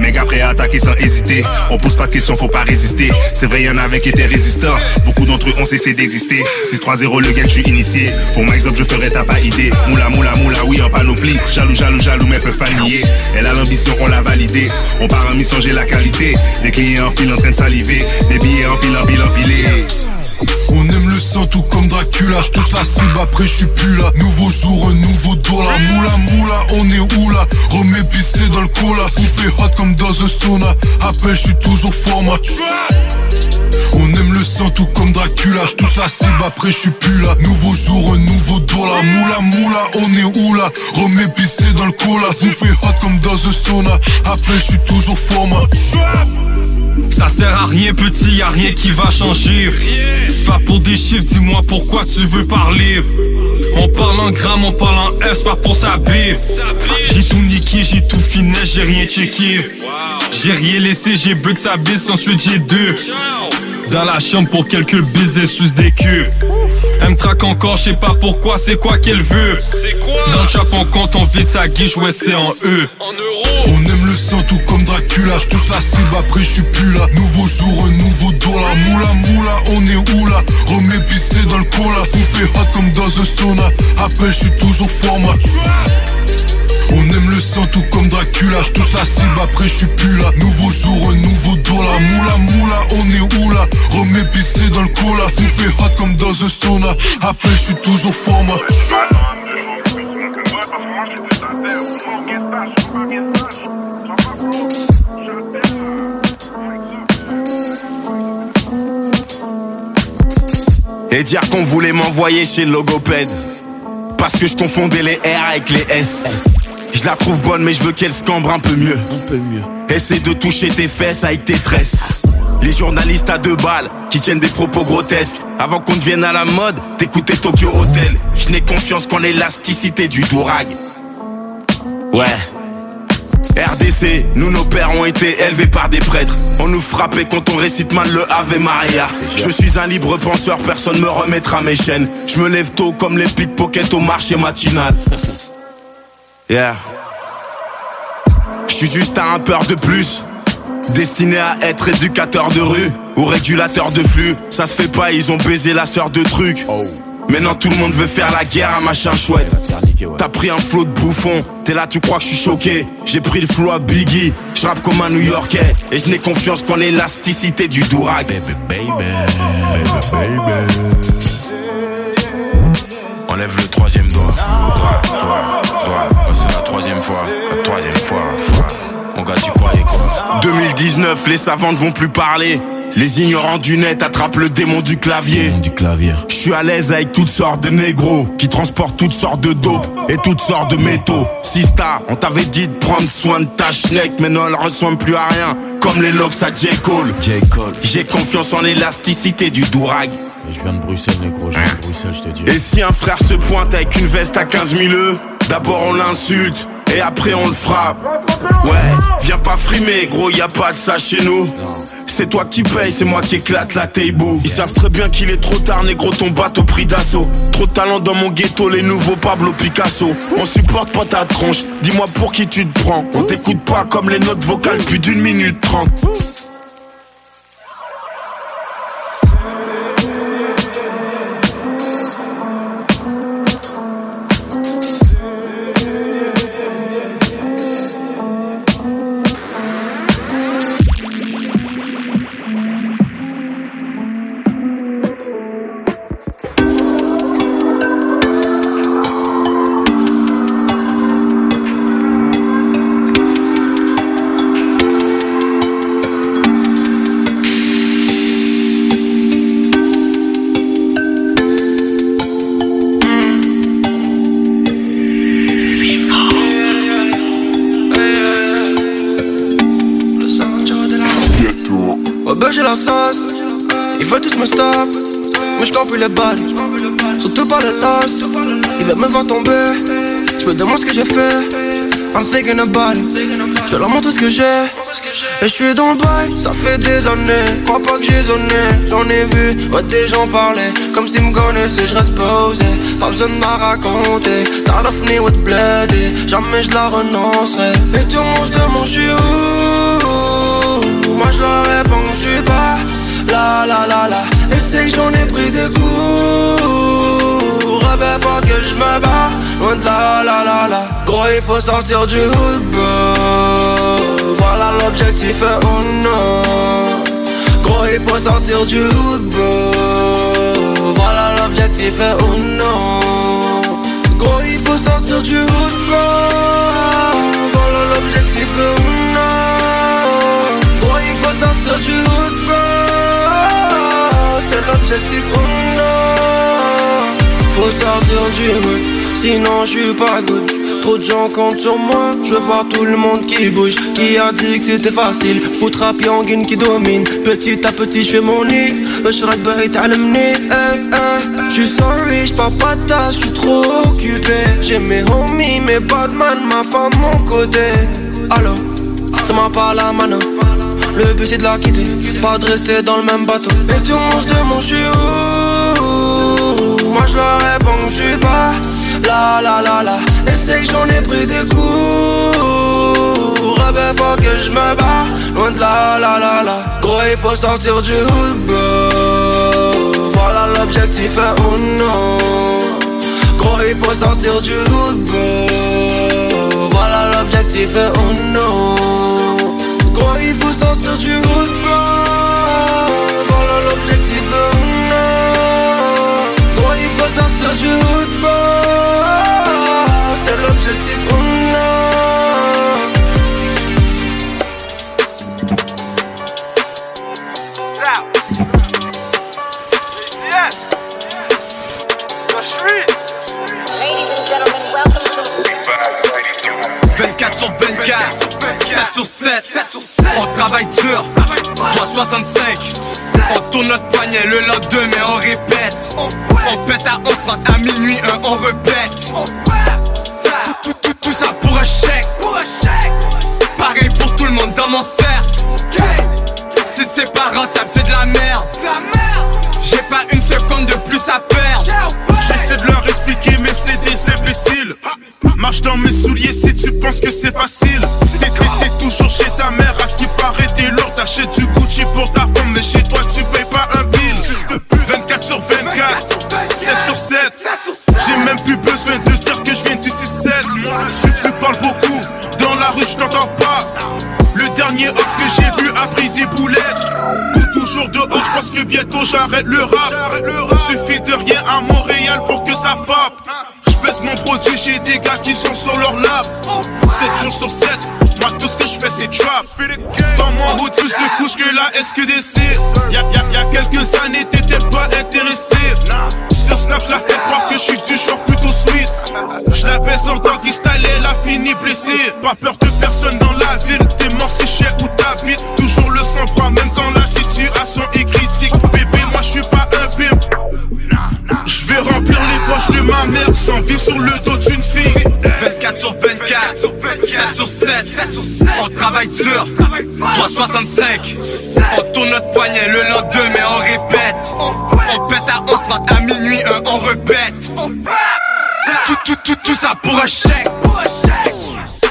Mec après attaquer sans hésiter, on pose pas de questions, faut pas résister. C'est vrai, y'en avait qui étaient résistants, beaucoup d'entre eux ont cessé d'exister. 6-3-0 le gars, je suis initié, pour exemple je ferais ta pas idée. Moula, moula, moula, oui, en panoplie. Jaloux, jaloux, jaloux, mais peuvent pas nier. Elle a l'ambition, on l'a validé. On part en mission, j'ai la qualité. Des clients en file en train de saliver. Des billets en pile, en pile, empilés. On aime le sang tout comme Dracula, je touche la cible après je plus là. Nouveau jour, un nouveau dollar, moula moula, on est où là? Remets pissé dans le cola, fait hot comme dans un sauna. Appelle, je suis toujours format on aime le sang tout comme Dracula, je touche la cible après je plus là. Nouveau jour, un nouveau dollar, moula moula, on est où là? Remets pissé dans le cola, fait hot comme dans un sauna. Appelle, je suis toujours format ça sert à rien petit, y a rien qui va changer. C'est pas pour des chiffres, dis-moi pourquoi tu veux parler. On parle en grammes, on parle en S, pas pour sa J'ai tout niqué, j'ai tout finesse, j'ai rien checké. J'ai rien laissé, j'ai bug sa bise, ensuite j'ai deux. Dans la chambre pour quelques baisers sus des queues. Elle me traque encore, je sais pas pourquoi, c'est quoi qu'elle veut. Dans le chapeau quand on vide sa guiche, ouais c'est en E. On aime le sang tout comme Dracula, je touche la cible après je suis plus là. Nouveau jour, un nouveau dollar, moula moula, on est où là? Remets pissé dans le cola, fait hot comme dans un sauna. Appelle, je suis toujours format. On aime le sang tout comme Dracula, je touche la cible après je suis plus là. Nouveau jour, un nouveau dollar, moula moula, on est où là? Remets pissé dans le cola, fait hot comme dans un sauna. Après je suis toujours format Et dire qu'on voulait m'envoyer chez le. Parce que je confondais les R avec les S. Je la trouve bonne, mais je veux qu'elle se cambre un peu mieux. Un peu mieux. Essaie de toucher tes fesses avec tes tresses. Les journalistes à deux balles qui tiennent des propos grotesques. Avant qu'on devienne à la mode, d'écouter Tokyo Hotel. Je n'ai confiance qu'en l'élasticité du dourag. Ouais. RDC, nous nos pères ont été élevés par des prêtres. On nous frappait quand on récite mal le Ave Maria. Je suis un libre penseur, personne me remettra mes chaînes. Je me lève tôt comme les pickpockets au marché matinal. Yeah. Je suis juste un rappeur de plus. Destiné à être éducateur de rue ou régulateur de flux. Ça se fait pas, ils ont baisé la sœur de trucs. Maintenant tout le monde veut faire la guerre à machin chouette. T'as pris un flot de bouffon, t'es là, tu crois que je suis choqué. J'ai pris le flow à Biggie, je rappe comme un New Yorkais. Et je n'ai confiance qu'en l'élasticité du dourag. Enlève le troisième doigt. Doigt, doigt, doigt. Ouais, c'est la troisième fois. La troisième fois. fois. Mon gars, tu croyais quoi? 2019, les savants ne vont plus parler. Les ignorants du net attrapent le démon du clavier. Du clavier. Je suis à l'aise avec toutes sortes de négros qui transportent toutes sortes de dope et toutes sortes de métaux. Sista, on t'avait dit de prendre soin de ta schneck, mais non, elle ressemble plus à rien. Comme les locks à J. Cole. J'ai confiance en l'élasticité du dourag. Je viens de Bruxelles, négro, je viens de Bruxelles, je te dis. Et si un frère se pointe avec une veste à 15 000 E, d'abord on l'insulte et après on le frappe. Ouais, viens pas frimer, gros, y a pas de ça chez nous. C'est toi qui paye, c'est moi qui éclate la table. Ils savent très bien qu'il est trop tard, négro, ton bateau prix d'assaut. Trop de talent dans mon ghetto, les nouveaux Pablo Picasso. On supporte pas ta tronche, dis-moi pour qui tu te prends. On t'écoute pas comme les notes vocales plus d'une minute trente. J'ai fait. I'm thinking about it. Je leur montre ce que j'ai. Et je suis dans le bail, ça fait des années. Crois pas que j'ai zoné. J'en ai vu, ouais, des gens parler. Comme s'ils me connaissaient, je reste posé. Pas besoin de m'a raconter. T'as fini with bled. Jamais je la renoncerai. Et tout le monde se demande, où? Moi je leur réponds, je suis pas là, là, là, là. Et c'est que j'en ai pris des coups. Rêvais pas que je me bats. Loin. Gros, il faut sortir du hood. Voilà l'objectif, oh non. Gros, il faut sortir du hood. Voilà l'objectif, oh non. Gros, il faut sortir du hood. Voilà l'objectif, oh non. Gros, il faut sortir du hood. C'est l'objectif, oh non. Faut sortir du hood, sinon je suis pas good. Trop de gens comptent sur moi, je veux voir tout le monde qui bouge. Qui a dit que c'était facile? Foutre à Pyongyang qui domine. Petit à petit, je fais mon nid. Bahit Alemni, hey, hey. J'suis sorry, j'parle pas de tas, j'suis trop occupé. J'ai mes homies, mes badman, ma femme, mon côté. Allo, ça m'a pas la mano. Le but c'est de la quitter, pas de rester dans le même bateau. Et tout le monde se demande, j'suis où? Moi je leur réponds, j'suis pas là, là, là, là. Et c'est que j'en ai pris des coups. Rêvais pas que je me bats, loin de là, là, là, là. Gros, il faut sortir du hood. Voilà l'objectif, oh non. Gros, il faut sortir du hood. Voilà l'objectif, oh non. Gros, il faut sortir du hood. Voilà l'objectif, oh non. Gros, il faut sortir du hood, 24 sur 24 7 sur 7 On travaille dur. 365 On tourne notre poignet le lendemain on répète. On pète à 11 à minuit un on répète. Tout, tout, tout, tout ça pour un chèque. Pareil pour tout le monde dans mon cercle. Si c'est pas rentable c'est de la merde. J'ai pas une seconde de plus à perdre Marche dans mes souliers si tu penses que c'est facile. T'es toujours chez ta mère à ce qui paraît t'es lourd. T'achètes du Gucci pour ta femme mais chez toi tu payes pas un bill. 24 sur 24 7 sur 7 J'ai même plus besoin de dire que je viens d'ici 7 Tu, tu parles beaucoup Dans la rue je t'entends pas. Le dernier off que j'ai vu a pris des boulettes. Tout toujours dehors je que bientôt j'arrête le rap. Suffit de rien à Montréal pour que ça pop je baisse mon produit, j'ai des gars qui sont sur leur lap. 7 jours sur 7, moi tout ce que je fais c'est trap. Dans mon route plus de couches que la SQDC Y'a, y'a, y'a quelques années t'étais pas intéressé. Sur Snap je la fais croire que je suis du genre plutôt sweet Je la baisse en doggy style, elle a fini blessée. Pas peur de personne dans la ville, t'es mort si cher où t'habites. Toujours le sang froid même quand la situation est critique de ma mère sans vivre sur le dos d'une fille. 24 sur 24 7 sur 7 On travaille dur 365 On tourne notre poignet le lendemain on répète. On pète à 11 à minuit on répète. Tout, tout, tout, tout ça pour un chèque.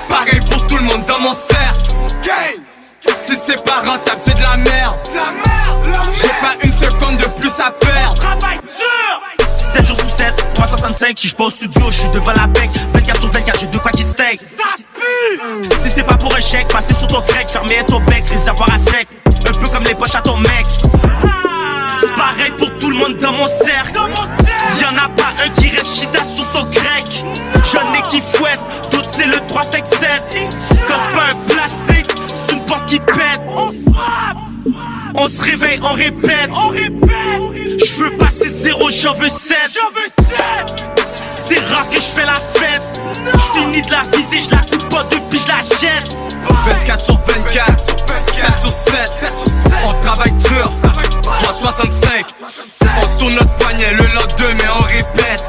Pareil pour tout le monde dans mon cercle. Si c'est pas rentable c'est de la merde. J'ai pas une seconde de plus à perdre 7 jours sur 7, 365, si je pas au studio, je suis devant la bec 24 sur 24, j'ai deux quoi qui steak Si c'est pas pour un chèque, passer sur ton crack, fermer ton bec, réservoir à sec. Un peu comme les poches à ton mec. C'est pareil pour tout le monde dans mon cercle. Y'en a pas un qui reste chita sur son crack J'en ai qui fouette, d'autres c'est le 357 Quand c'est pas un plastique, c'est une porte qui pète. On se réveille, on répète. On répète. Je veux passer zéro, j'en veux 7. C'est rare que je fais la fête. Je finis de la viser, je la coupe pas depuis je la jette. 24 sur 24, 7 sur 7. On travaille dur, 365. On tourne notre poignet le lendemain, on répète.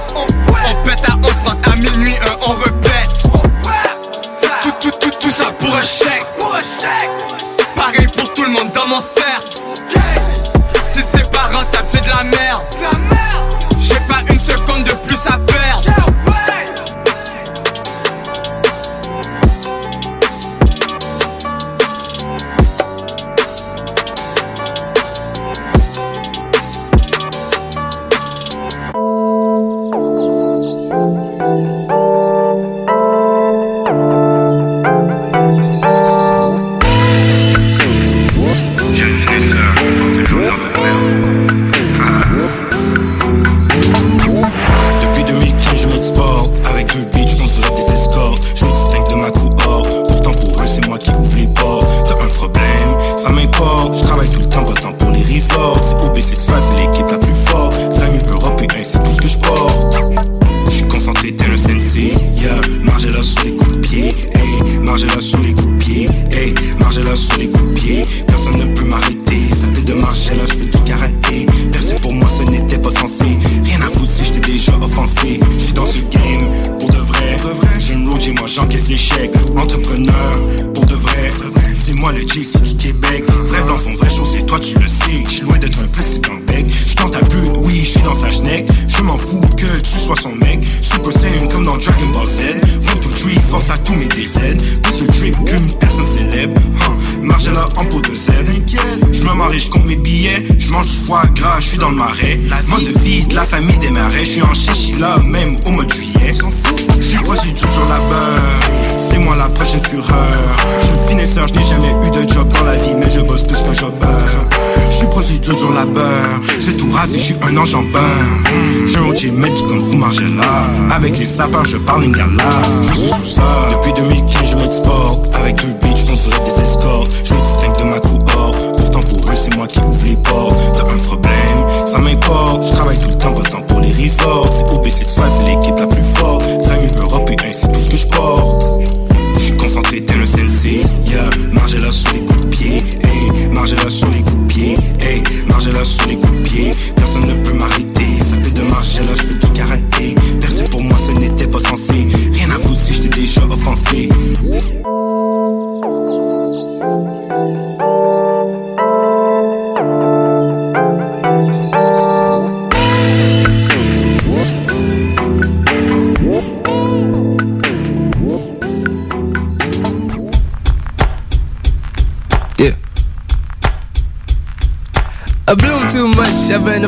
Sapins, je parle lingala. Je suis sous ça. Depuis 2015,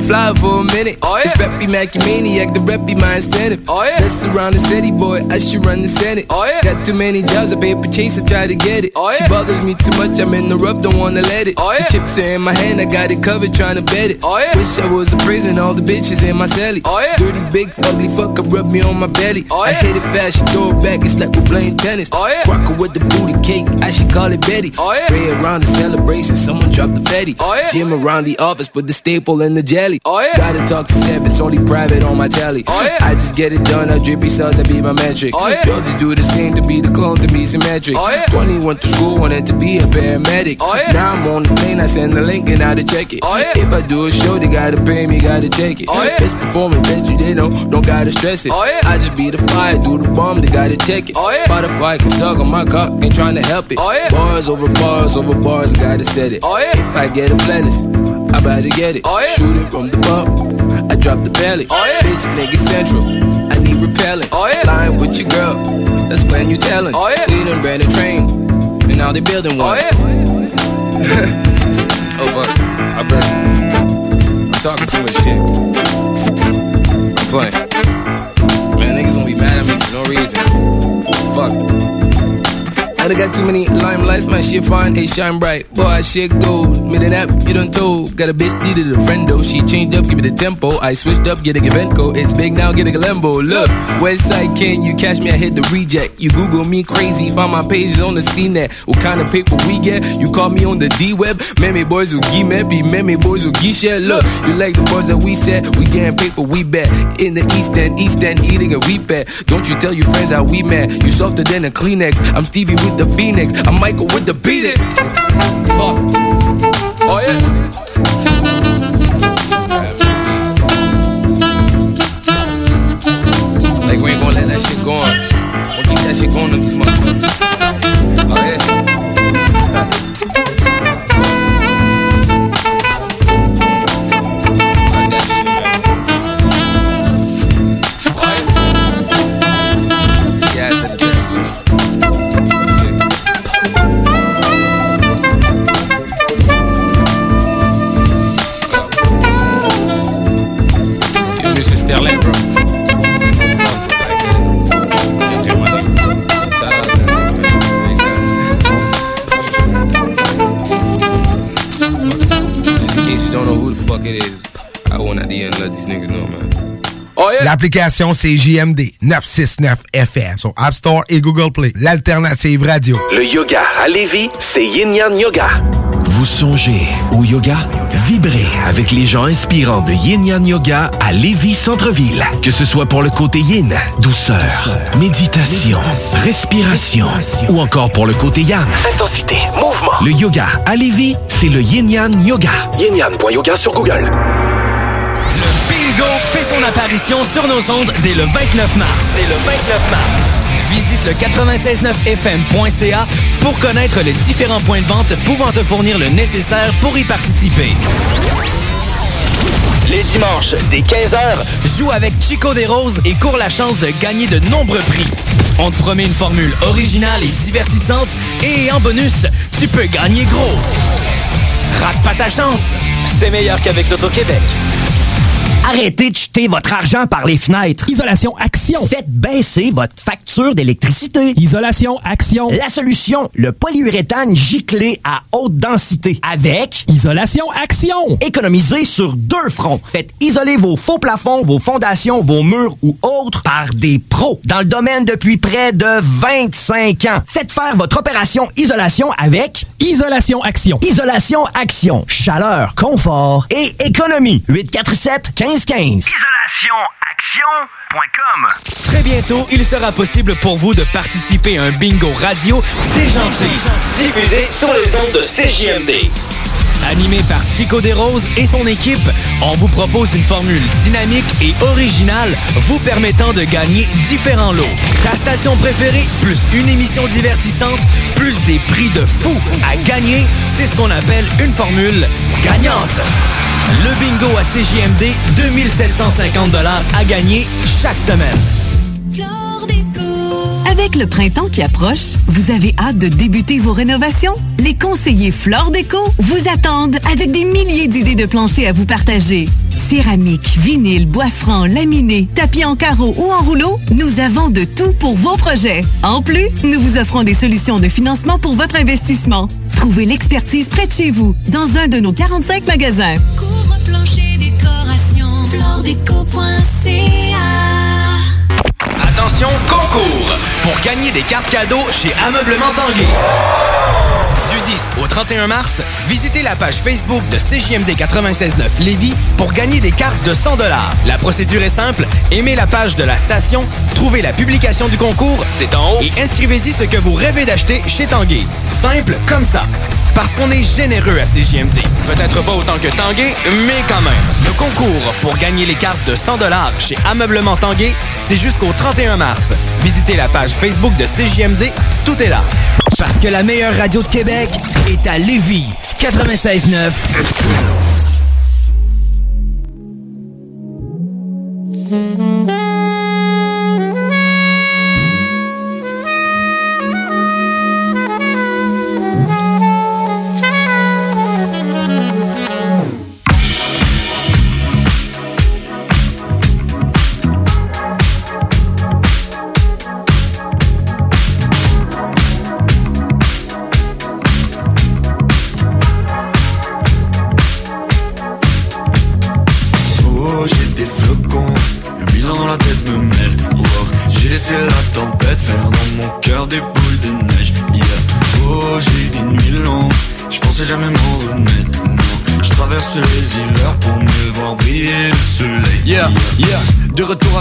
fly for a minute. Oh, yeah. This rep be Mackie Maniac, the rep be my incentive. Oh, yeah. Mess around the city, boy, I should run the Senate. Oh, yeah. Got too many jobs, I paper chase, I try to get it. Oh, yeah. She bothers me too much, I'm in the rough, don't wanna let it. Oh, yeah. The chips are in my hand, I got it covered, trying to bet it. Oh, yeah. Wish I was in prison, all the bitches in my celly. Oh, yeah. Dirty, big, ugly fucker, rub me on my belly. Oh, yeah. I hit it fast, she throw it back, it's like we're playing tennis. Oh, yeah. Rockin' with the booty cake, I should call it Betty. Oh, yeah. Spray around the celebration, someone drop the fetty. Oh, yeah. Gym around the office, put the staple in the jelly. Oh, yeah. Gotta talk to Seb, it's only private on my telly. Oh, yeah. I just get it done, I drippy cells, that be my metric. Oh, yeah. Y'all just do the same to be the clone, to be symmetric. Oh, yeah. 20 went to school, wanted to be a paramedic. Oh, yeah. Now I'm on the plane, I send the link and how to check it. Oh, yeah. If I do a show, they gotta pay me, gotta check it. Oh, yeah. Best performance, bet you they know, don't gotta stress it. Oh, yeah. I just be the fire, do the bomb, they gotta check it. Oh, yeah. Spotify can suck on my cock, ain't trying to help it. Oh, yeah. Bars over bars over bars, I gotta set it. Oh, yeah. If I get a blenders, I better get it. Oh, yeah. Shoot it from the bump, I drop the belly. Oh, yeah. Bitch, nigga central, I need repellent. Oh, yeah. Lying with your girl, that's when you tellin'. Oh, yeah. We done ran a train, and now they building one. Oh, yeah. oh, fuck. I been, I'm talking too much shit. I'm playing. Man, niggas gonna be mad at me for no reason. Fuck. I done got too many limelights, my shit fine, it shine bright. Boy, I shit gold. Made an app, you done told. Got a bitch, needed a friend though. She changed up, give me the tempo. I switched up, getting a Venco. It's big now, getting a Lambo. Look, Westside King, you catch me, I hit the reject. You Google me crazy, find my pages on the CNET. What kind of paper we get? You call me on the D-Web. Meme boys who give me, be meme boys who give shit. Look, you like the boys that we set, we getting paper, we bet. In the East End, East End, eating a wheat bet. Don't you tell your friends how we met. You softer than a Kleenex. I'm Stevie with the Phoenix. I'm Michael with the beat it. Fuck. Oh yeah. Like we ain't gonna let that shit go on. We'll keep that shit going want at the end let these niggas know, man. Oh yeah! L'application, c'est JMD 969 FM sur App Store et Google Play. L'alternative radio. Le yoga à Lévis, c'est Yin Yang Yoga. Vous songez au yoga? Vibrez avec les gens inspirants de Yin Yang Yoga à Lévis Centre-Ville. Que ce soit pour le côté yin, douceur, méditation, respiration, ou encore pour le côté yang, intensité, mouvement. Le yoga à Lévis, c'est le Yin Yang Yoga. Yin Yang.yoga sur Google. Bingo fait son apparition sur nos ondes dès le 29 mars. Dès le 29 mars. Visite le 969fm.ca pour connaître les différents points de vente pouvant te fournir le nécessaire pour y participer. Les dimanches, dès 15h, joue avec Chico des Roses et cours la chance de gagner de nombreux prix. On te promet une formule originale et divertissante et en bonus, tu peux gagner gros. Rate pas ta chance, c'est meilleur qu'avec l'Auto-Québec. Arrêtez de jeter votre argent par les fenêtres. Isolation Action. Faites baisser votre facture d'électricité. Isolation Action. La solution, le polyuréthane giclé à haute densité. Avec Isolation Action. Économisez sur deux fronts. Faites isoler vos faux plafonds, vos fondations, vos murs ou autres par des pros dans le domaine depuis près de 25 ans. Faites faire votre opération isolation avec Isolation Action. Isolation Action. Chaleur, confort et économie. 847 15 1515. IsolationAction.com Très bientôt, il sera possible pour vous de participer à un bingo radio déjanté, diffusé sur les ondes de CJMD. Animé par Chico Desroses et son équipe, on vous propose une formule dynamique et originale vous permettant de gagner différents lots. Ta station préférée, plus une émission divertissante, plus des prix de fou à gagner, c'est ce qu'on appelle une formule gagnante. Le bingo à CJMD, 2750 à gagner chaque semaine. Avec le printemps qui approche, vous avez hâte de débuter vos rénovations? Les conseillers Flore Déco vous attendent avec des milliers d'idées de planchers à vous partager. Céramique, vinyle, bois franc, laminé, tapis en carreau ou en rouleau, nous avons de tout pour vos projets. En plus, nous vous offrons des solutions de financement pour votre investissement. Trouvez l'expertise près de chez vous, dans un de nos 45 magasins. Attention, concours! Pour gagner des cartes cadeaux chez Ameublement Tanguay. Du 10 au 31 mars, visitez la page Facebook de CJMD 96.9 Lévis pour gagner des cartes de 100 La procédure est simple. Aimez la page de la station, trouvez la publication du concours, c'est en haut, et inscrivez-y ce que vous rêvez d'acheter chez Tanguay. Simple comme ça. Parce qu'on est généreux à CJMD. Peut-être pas autant que Tanguay, mais quand même. Le concours pour gagner les cartes de 100 chez Ameublement Tanguay, c'est jusqu'au 31 mars. Visitez la page Facebook de CJMD, tout est là. Parce que la meilleure radio de Québec est à Lévis, 96.9.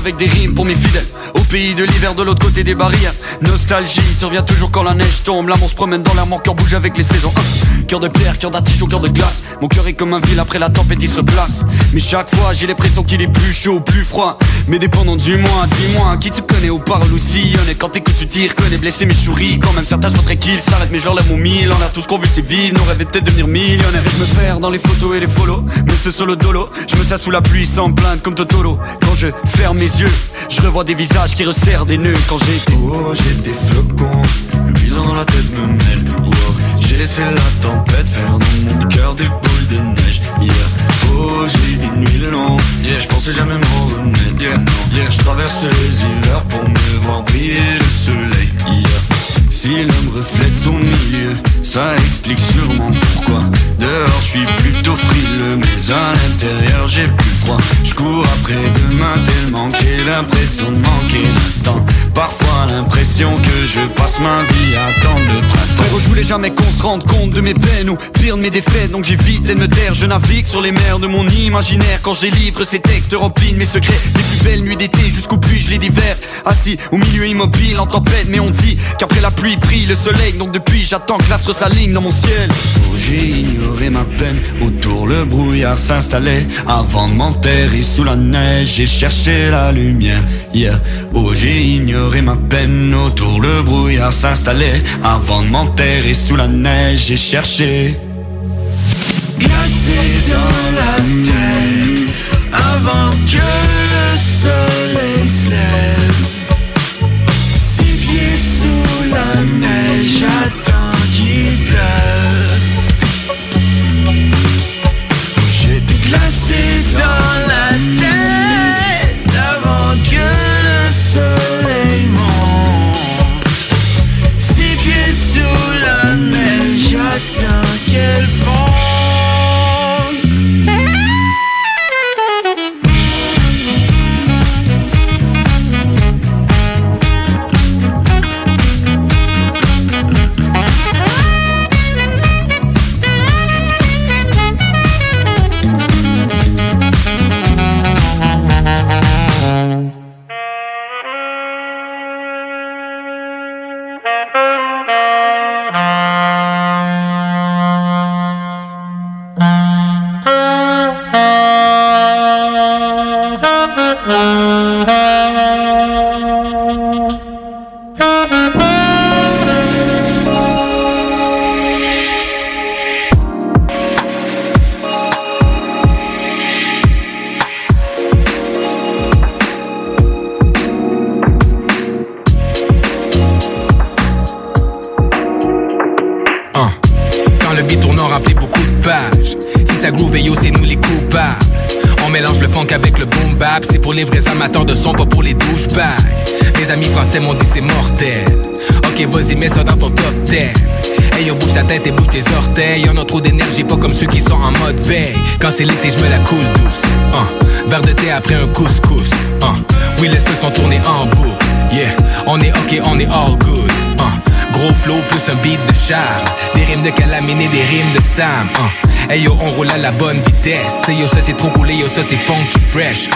avec des rimes pour mes fidèles pays de l'hiver de l'autre côté des barrières Nostalgie, tu reviens toujours quand la neige tombe. L'amour se promène dans l'air, mon cœur bouge avec les saisons. Hein. Cœur de pierre, cœur d'artichaut, cœur de glace. Mon cœur est comme un ville après la tempête il se replace Mais chaque fois j'ai l'impression qu'il est plus chaud, plus froid. Mais dépendant du mois, dis-moi Qui tu connais ou parle ou sillonne. Et quand t'écoutes tu tires, connais blessé mais je souris. Quand même certains sont tranquilles, s'arrêtent mais je leur lève mon mille. On a tout ce qu'on veut c'est vivre, nos rêves est peut-être devenir millionnaire je me perds dans les photos et les follow Mais ce solo dolo, je me sous la pluie sans plainte comme Totoro. Quand je ferme mes yeux, je revois des visages qui resserrent des nœuds Quand j'ai Oh, j'ai des flocons, le bilan dans la tête me mêle. Wow, j'ai laissé la tempête faire dans mon cœur des boules de neige. Yeah. Oh, j'ai des nuits longues, yeah. je pensais jamais m'en remettre. Yeah, non. Yeah, je traverse les hivers pour me voir briller le soleil. Yeah. Si l'homme reflète son milieu, ça explique sûrement pourquoi. Dehors, je suis plutôt frileux, mais à l'intérieur, j'ai plus froid. Je cours après demain tellement que j'ai l'impression de manquer l'instant. Parfois, l'impression que je passe ma vie à attendre je voulais jamais qu'on se rende compte de mes peines ou pire de mes défaites, donc j'évite de me taire. Je navigue sur les mers de mon imaginaire quand j'ai livre ces textes remplis de mes secrets. Les plus belles nuits d'été jusqu'au je les d'hiver. Assis au milieu immobile en tempête, mais on dit qu'après la pluie brille le soleil, donc depuis j'attends que l'astre s'aligne dans mon ciel. Oh, j'ai ignoré ma peine, autour le brouillard s'installait. Avant de m'enterrer sous la neige, j'ai cherché la lumière. Yeah. Oh, j'ai ignoré ma peine, autour le brouillard s'installait. Avant de m'enterrer sous la neige, j'ai cherché. Glacé dans la tête avant que le soleil se. Y'en a trop d'énergie, pas comme ceux qui sont en mode veille. Quand c'est l'été, je me la coule douce. Uh. Verre de thé après un couscous. Uh. Oui, laisse-le son tourner en boucle. Yeah, on est ok, on est all good. Uh. Gros flow plus un beat de charme. Des rimes de calamine des rimes de Sam. Uh. Hey yo, on roule à la bonne vitesse. Hey yo, ça c'est trop coulé, yo, ça c'est funky fresh.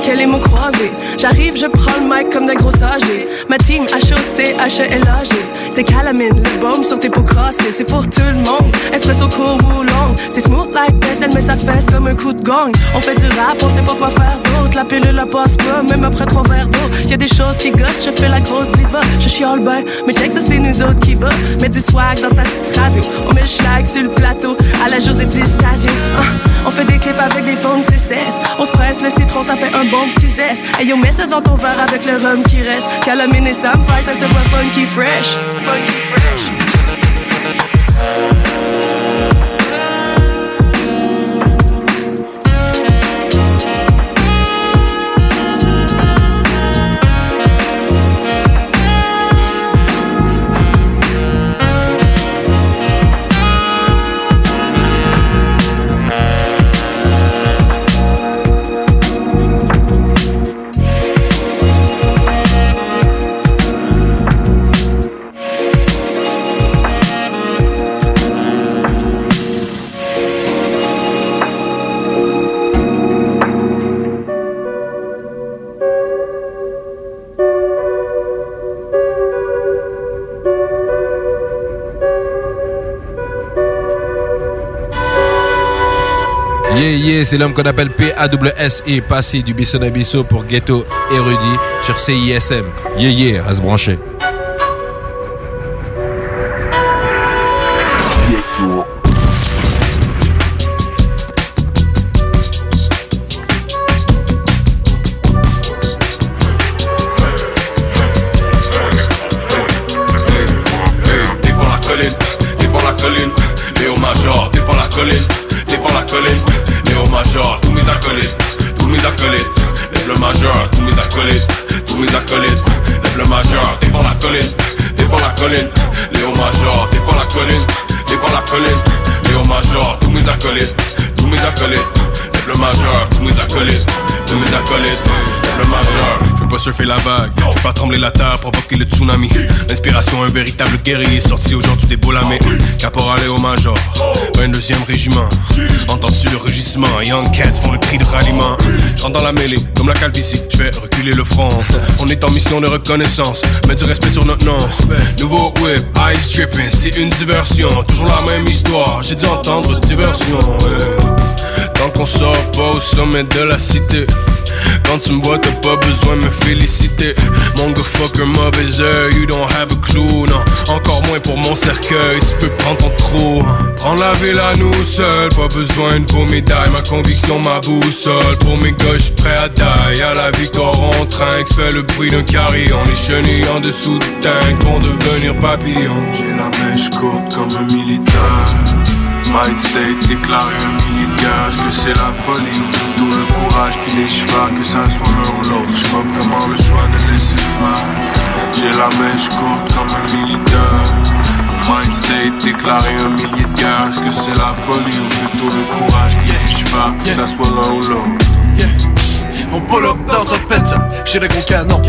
Que les mots croisés. J'arrive, je prends le mic comme des gros âgés. Ma team HOC, H-E-L-A-G. C'est calamine, le baume sur tes peaux crossées. C'est pour tout le monde. Espresso court ou long. C'est smooth like this, elle met sa fesse comme un coup de gong. On fait du rap, on sait pas quoi faire d'autre. La pilule la passe pas, même après trois verres d'eau. Y a des choses qui gossent, je fais la grosse diva. Je chiale ben, mais check ça, c'est nous autres qui va. Mets du swag dans ta petite radio. On met le schlag sur le plateau, à la José Distasio. Ah, on fait des clips avec des phones CCS. On se presse le citron, ça fait un bon petit zeste. Hey yo, mets ça dans ton verre avec le rhum qui reste. Calamine et Sam ça c'est pas funky fresh. Funky fresh. C'est l'homme qu'on appelle P-A-W-S-E, passé du Bisson à pour Ghetto Érudit sur CISM. Yeah, yeah, à se brancher. Surfer la vague, je trembler la terre, provoquer le tsunami. L'inspiration, un véritable guerrier sorti aujourd'hui des Bolamé. Caporal et au major, 22e régiment. Entends-tu le rugissement? Young Cats font le cri de ralliement. Je rentre dans la mêlée, comme la calvitie, je vais reculer le front. On est en mission de reconnaissance, mets du respect sur notre nom. Nouveau whip, ice tripping, c'est une diversion. Toujours la même histoire, j'ai dû entendre diversion. Tant qu'on sort pas au sommet de la cité. Quand tu me vois, t'as pas besoin de me féliciter. Mon gars fucker, mauvais œil, you don't have a clue, non. Encore moins pour mon cercueil, tu peux prendre ton trou. Prends la ville à nous seuls, pas besoin de vos médailles. Ma conviction, ma boussole. Pour mes gars, j'suis prêt à die. À la victoire, on trinque, fait le bruit d'un carillon. Les chenilles en dessous du tank vont devenir papillons. J'ai la mèche courte comme un militaire. Mind state déclaré un militaire. Est-ce que c'est la folie plutôt le courage qui les cheval, que ça soit l'un ou l'autre? J'ai pas vraiment le choix de laisser faire. J'ai la mèche courte comme un militaire. Mind state déclaré un militaire. Est-ce que c'est la folie ou plutôt le courage qui les cheval, que ça soit l'un ou l'autre? On pull up dans un Penza, j'ai le gros canon,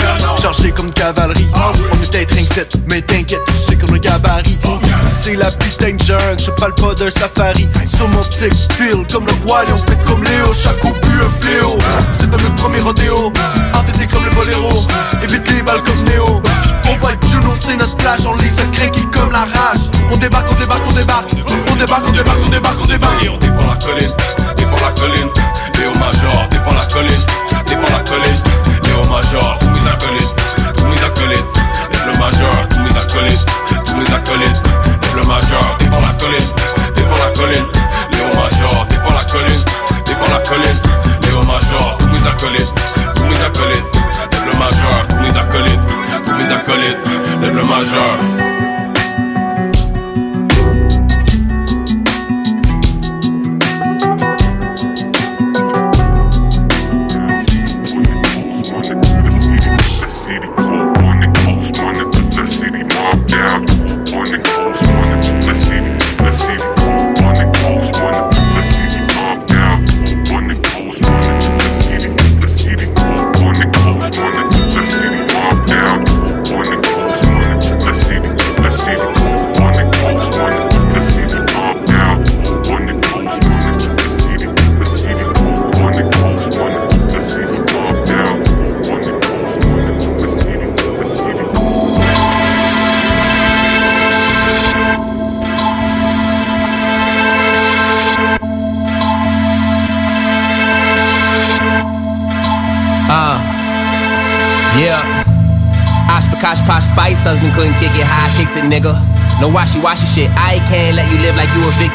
chargé comme une cavalerie. On est peut-être mais t'inquiète, tu sais qu'on a gabarit. Ici c'est la putain de jungle, je parle pas d'un safari. Sur mon fil, comme le roi lion, fait comme Léo, chaque coup pue un fléau. C'est dans notre premier rodéo, entêté comme le boléro, évite les balles comme Néo. On voit le Juno, c'est notre plage, on lit ça craquer comme la rage. On débarque, on débarque, on débarque, on débarque, on débarque, on débarque, on débarque. Et on défend la colline, défend la colline, Léo Major, défend la colline, défends la collège Léo Major, tous mes acolytes, tous mes acolytes. Lève le major, tous mes acolytes, tous mes acolytes. Lève le major, défends la colline, défends la colline Léo Major, défends la colline, défends la colline. Léo Major, tous mes acolytes, tous mes acolytes. Lève le major, tous mes acolytes, tous mes acolytes. Lève le major No washy washy shit. I can't let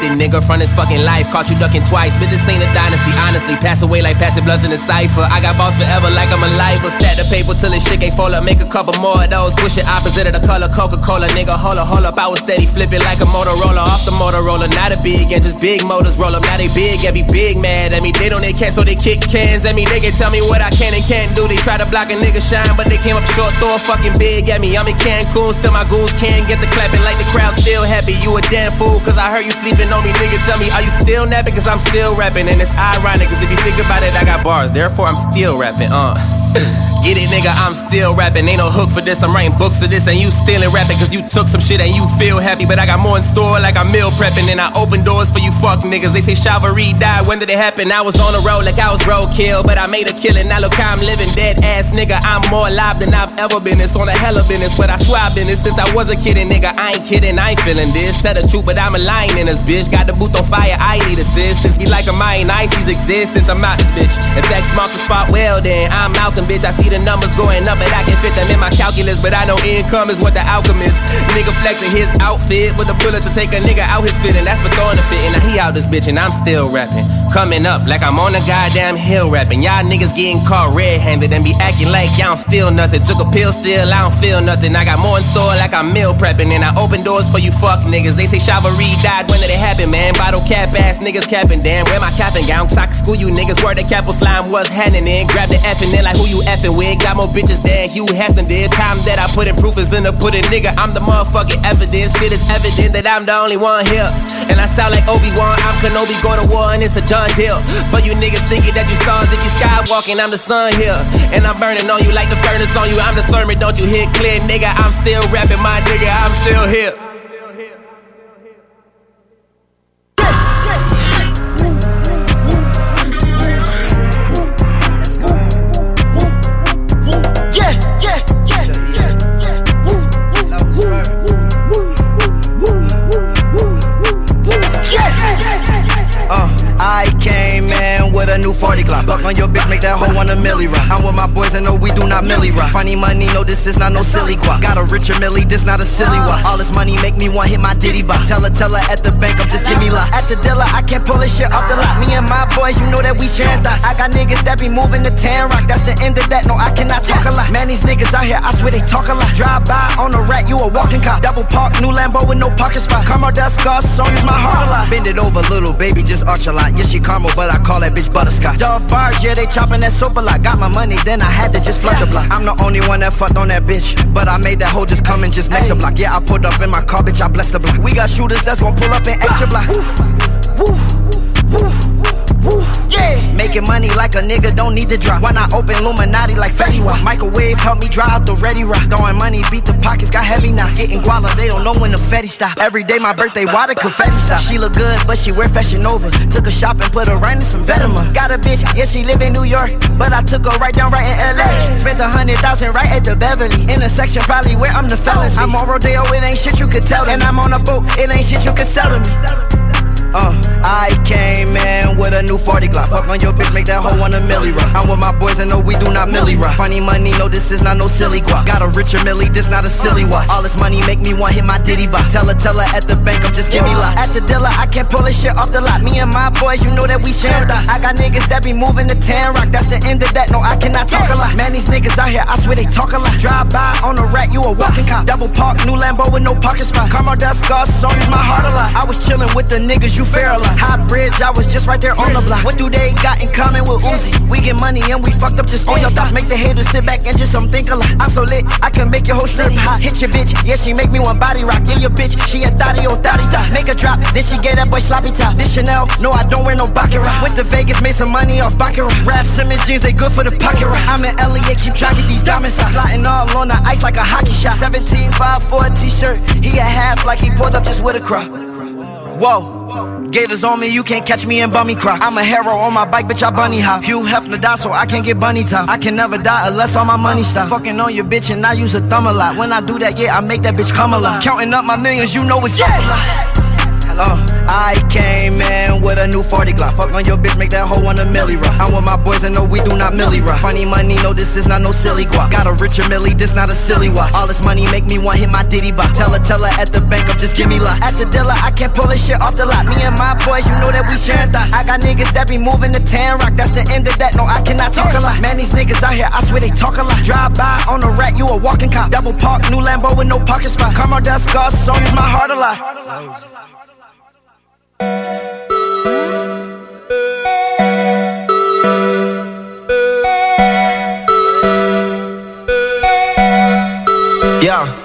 a nigga. From this fucking life, caught you ducking twice. But this ain't a dynasty, honestly. Pass away like passing bloods in a cipher. I got balls forever like I'm alive. Or stack the paper till this shit can't fall up. Make a couple more of those. Push it opposite of the color Coca Cola, nigga. Hold up, hold up. I was steady flipping like a Motorola off the Motorola. Not a big and just big motors roll up. Now they big, every big mad at me. They don't they can so they kick cans at me. They can tell me what I can and can't do. They try to block a nigga shine, but they came up short, throw a fucking big at me. I'm in Cancun, still my goons can't get the clapping like the crowd still happy. You a damn fool, cause I heard you sleeping on me, nigga. Tell me, are you still napping? Cause I'm still rapping, and it's ironic, cause if you think about it, I got bars, therefore I'm still rapping, uh. Get it, nigga, I'm still rapping. Ain't no hook for this, I'm writing books of this, and you still in rapping, cause you took some shit and you feel happy. But I got more in store, like I'm meal prepping, and I open doors for you fuck niggas. They say Chivalry died, when did it happen? I was on the road like I was roadkill, but I made a killing. Now look how I'm living, dead ass nigga. I'm more alive than I've ever been. It's on a hell of business, but I swear I've been this since I was a kid, and nigga, I ain't kidding, I ain't feeling this. Tell the truth, but I'm a lying in this bitch. Got the booth on fire, I need assistance. Be like a mine, Icy's existence, I'm out this bitch. In fact, smart to spot well, then I'm Malcolm, bitch. I see the numbers going up, but I can fit them in my calculus. But I know income is what the outcome is. Nigga flexing his outfit with a bullet to take a nigga out his fit, and that's for throwing a fit. And now he out this bitch, and I'm still rapping. Coming up like I'm on a goddamn hill rapping. Y'all niggas getting caught red handed and be acting like y'all don't steal nothing. Took a pill, still I don't feel nothing. I got more in store like I'm meal prepping, and I open doors for you fuck niggas. They say Chivalry died, when did it happen, man? Bottle cap ass niggas capping, damn. Where my capping gown? Cause I can school you niggas. Where the capital slime was handing in. Grab the effing then like who you effing with. Got more bitches than Hugh Hefton did. Time that I put in proof is in the pudding, nigga. I'm the motherfucking evidence. Shit is evident that I'm the only one here. And I sound like Obi-Wan. I'm Kenobi, go to war, and it's a done deal. For you niggas thinking that you stars if you skywalking, I'm the sun here. And I'm burning on you like the furnace on you. I'm the sermon, don't you hear clear, nigga? I'm still rapping, my nigga. I'm still here. Guap. Got a richer milli, this not a silly make me want hit my diddy bop. Tell her, tell her at the bank, I'm just give me lots. At the dealer, I can't pull this shit off the lot. Me and my boys, you know that we sharing thoughts. I got niggas that be moving to Tan Rock. That's the end of that, no, I cannot talk a lot. Man, these niggas out here, I swear they talk a lot. Drive by on a rat, you a walking cop. Double park, new Lambo with no parking spot. Caramel dust scars, so use my heart a lot. Bend it over, little baby, just arch a lot. Yeah, she caramel, but I call that bitch butterscotch. Dove bars, yeah, they chopping that soap a lot. Got my money, then I had to just flood the block. I'm the only one that fucked on that bitch, but I made that hoe just come and just neck the block. Yeah, I pulled up in my car, bitch, I blessed the block. We got shooters that's gon' pull up in extra block. Woo, woo, woo, yeah. Making money like a nigga don't need to drop. Why not open Illuminati like Fetty Wap? Microwave help me dry out the ready rock. Throwing money, beat the pockets, got heavy now. Getting guala, they don't know when the Fetty stop. Every day my birthday, why the confetti stop? She look good, but she wear fashion over. Took a shop and put her right in some Venomum. Got a bitch, yeah, she live in New York, but I took her right down right in LA. Spent a hundred thousand right at the Beverly. In the section probably where I'm the fellas. I'm on Rodeo, it ain't shit you could tell. And I'm on a boat, it ain't shit you could sell to me. Uh, I came in with a new 40 Glock. Fuck on your bitch, make that hoe want a milli rock. I'm with my boys and no, we do not milli rock. Funny money, no, this is not no silly guap. Got a richer milli, this not a silly watch. All this money make me want hit my diddy bop. Tell her, tell her at the bank, I'm just give me lot. At the dealer, I can't pull this shit off the lot. Me and my boys, you know that we share that. I got niggas that be moving to Tan Rock. That's the end of that. No, I cannot talk a lot. Man, these niggas out here, I swear they talk a lot. Drive by on a rat, you a walking cop. Double park, new Lambo with no parking spot. Karma, that's God's song, use my heart a lot. I was chilling with the niggas, you lot. High bridge, I was just right there on the block. What do they got in common with Uzi? We get money and we fucked up just on your thoughts. Make the haters sit back and just some think a lot. I'm so lit, I can make your whole strip hot. Hit your bitch, yeah, she make me one body rock. Yeah, your bitch, she a thotty, oh thotty thot. Make a drop, then she get that boy sloppy top. This Chanel, no, I don't wear no Baccarat. Went to Vegas, made some money off Baccarat. Rap Simmons jeans, they good for the pocket rock. I'm in LA, keep track of these diamonds. Sliding all on the ice like a hockey shot. 17, 5, 4 t-shirt. He a half like he pulled up just with a crop. Whoa. Gators on me, you can't catch me in bummy crocs. I'm a hero on my bike, bitch, I bunny hop. Hugh Hefner die, so I can't get bunny top. I can never die unless all my money stop. Fucking on your bitch and I use a thumb a lot. When I do that, yeah, I make that bitch come alive. Counting up my millions, you know it's yeah. Uh, I came in with a new 40 Glock. Fuck on your bitch, make that hoe on a milli rock. I'm with my boys and no, we do not milli rock. Funny money, no, this is not no silly guap. Got a richer milli, this not a silly watch. All this money make me want hit my diddy bop. Tell her, tell her at the bank, I'm just give me lot. At the dealer, I can't pull this shit off the lot. Me and my boys, you know that we sharing thoughts. I got niggas that be moving to Tan Rock. That's the end of that. No, I cannot talk a lot. Man, these niggas out here, I swear they talk a lot. Drive by on a rack, you a walking cop. Double park, new Lambo with no parking spot. Karma, that's God's song, use my heart a lot. Yeah.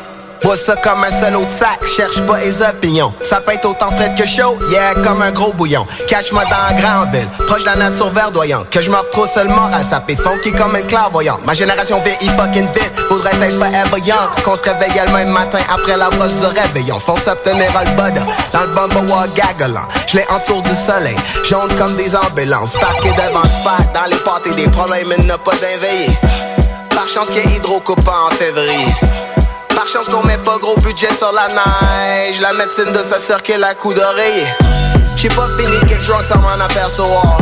Vois ça comme un seul autre sac, cherche pas les opinions. Ça peut autant frais que chaud, yeah, comme un gros bouillon. Cache-moi dans la grande ville, proche de la nature verdoyante. Que je me retrouve seulement à saper, funky comme une clairvoyante. Ma génération vieillit fucking vite, faudrait être forever young. Qu'on se réveille le même matin après la brosse de réveillon. Fonce obtenir le butter, dans le bumble gagolant. Je les entoure du soleil, jaune comme des ambulances. Parqué devant spot, dans les pâtés des problèmes, il n'a pas d'inveillé. Par chance qu'il y ait hydrocoupant en février. Par chance qu'on met pas gros budget sur la neige. La médecine de ça circule à coup d'oreiller. J'ai pas fini quelque drunk sans m'en apercevoir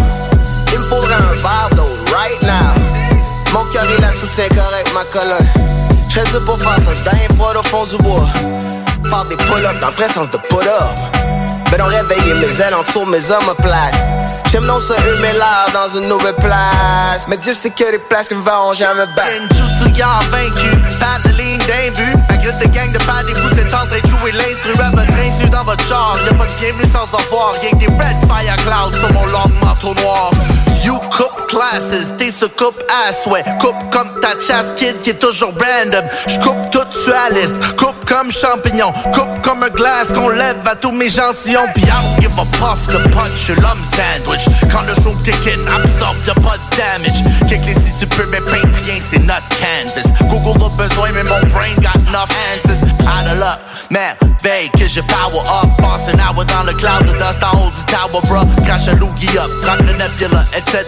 Il me faudrait un verre d'eau right now. Mon cœur il la soutient correct ma colonne. J'fais ça pour faire ça d'un fois au fond du bois. Faire des pull-ups dans le présence de put-up Ben on réveiller mes ailes en dessous mes omoplates. J'aime non ça humer l'air dans une nouvelle place. Mais Dieu sait que les places qui me verront jamais battre. Y'a vaincu, pas de ligne gameplay sans avoir, y'a des red fire clouds sur mon long manteau noir. You coupe classes, t'es ce coupe ass, ouais. Coupe comme ta chasse kid qui est toujours random. J'coupe tout sur la liste, coupe comme champignon Coupe comme un glace qu'on lève à tous mes gentillons Pis don't give a puff, le punch, l'homme sandwich. Quand le show tickin' absorbe, y'a pas de damage. Kick les si tu peux, mais peindre rien, c'est notre canvas. Google a besoin, mais mon brain got enough answers. Out of luck, merveille que je power up Passe un hour dans le cloud de dust en haut du tower, bro. Crash un loogie up, frappe le nebula, etc,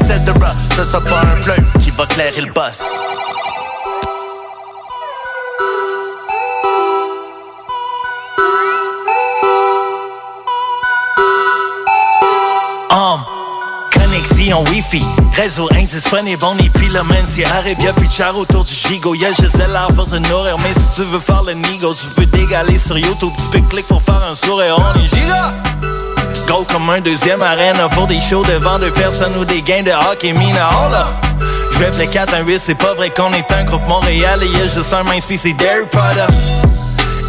etc Ce sera pas un bleu qui va clairer le boss connexion Wi-Fi, réseau indisponible, on est pylomane, c'est Arabia puis char autour du gigot. Y'a Gisèle à force de nourrir, mais si tu veux faire le nigo, tu peux dégaler sur YouTube, tu peux cliquer pour faire un sourire, on est giga! Go comme un deuxième arène pour des shows devant deux personnes ou des gains de hockey mina, oh là! Le 4 1 8, c'est pas vrai qu'on est un groupe Montréal et y'a juste un main c'est Derry Potter.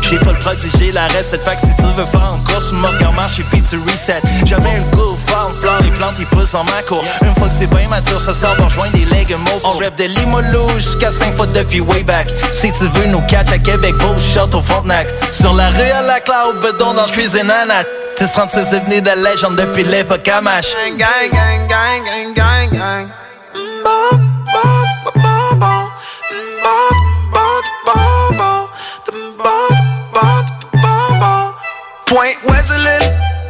J'ai pas le prodigé, la recette, fait que si tu veux faire un course, mon cœur marche et puis tu reset. Jamais un goût, farm, fleur, les plantes, ils poussent en ma cour. Une fois que c'est bien mature, ça sort, va rejoindre des legs On rap de Limolo jusqu'à 5 fois depuis way back. Si tu veux nous catch à Québec, va au shot au Frontenac. Sur la rue à la cloud, bedon dans cuisine à Nat. 36 est venu de légende depuis l'époque à Mash. Gang, gang, gang, gang, gang, Point Wesleyan,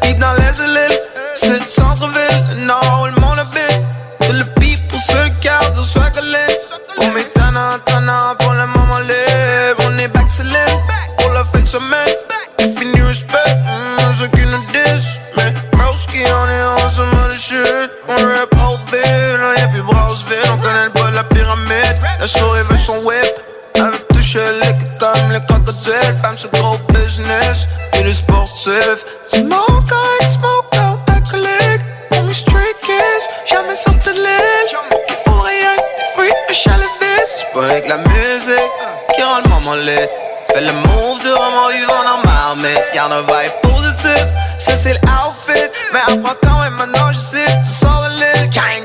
deep dans l'Ezelil. C'est sans ville, non, le monde habite. De le beat pour ceux qui ont soit. On met tana, tana pour le moment libre. On est back pour la fin de semaine. Fini respect, mmh, ceux qui nous disent. Mais Broski, on est on some shit. On au on y'a plus On connaît le de la pyramide. La souris veut son whip. Avec touché les crocodiles, femme sur gros business, et les sportifs. Smoke out, smoke out, alcoolique. On me street kids, jamais sorti de l'île. Qu'il faut rien, fruits, un chalet. C'est pas avec la musique qui rend le moment lit. Fais le move du roman vivant dans ma armée. Garde un vibe positif, ça c'est l'outfit. Mais après quand je.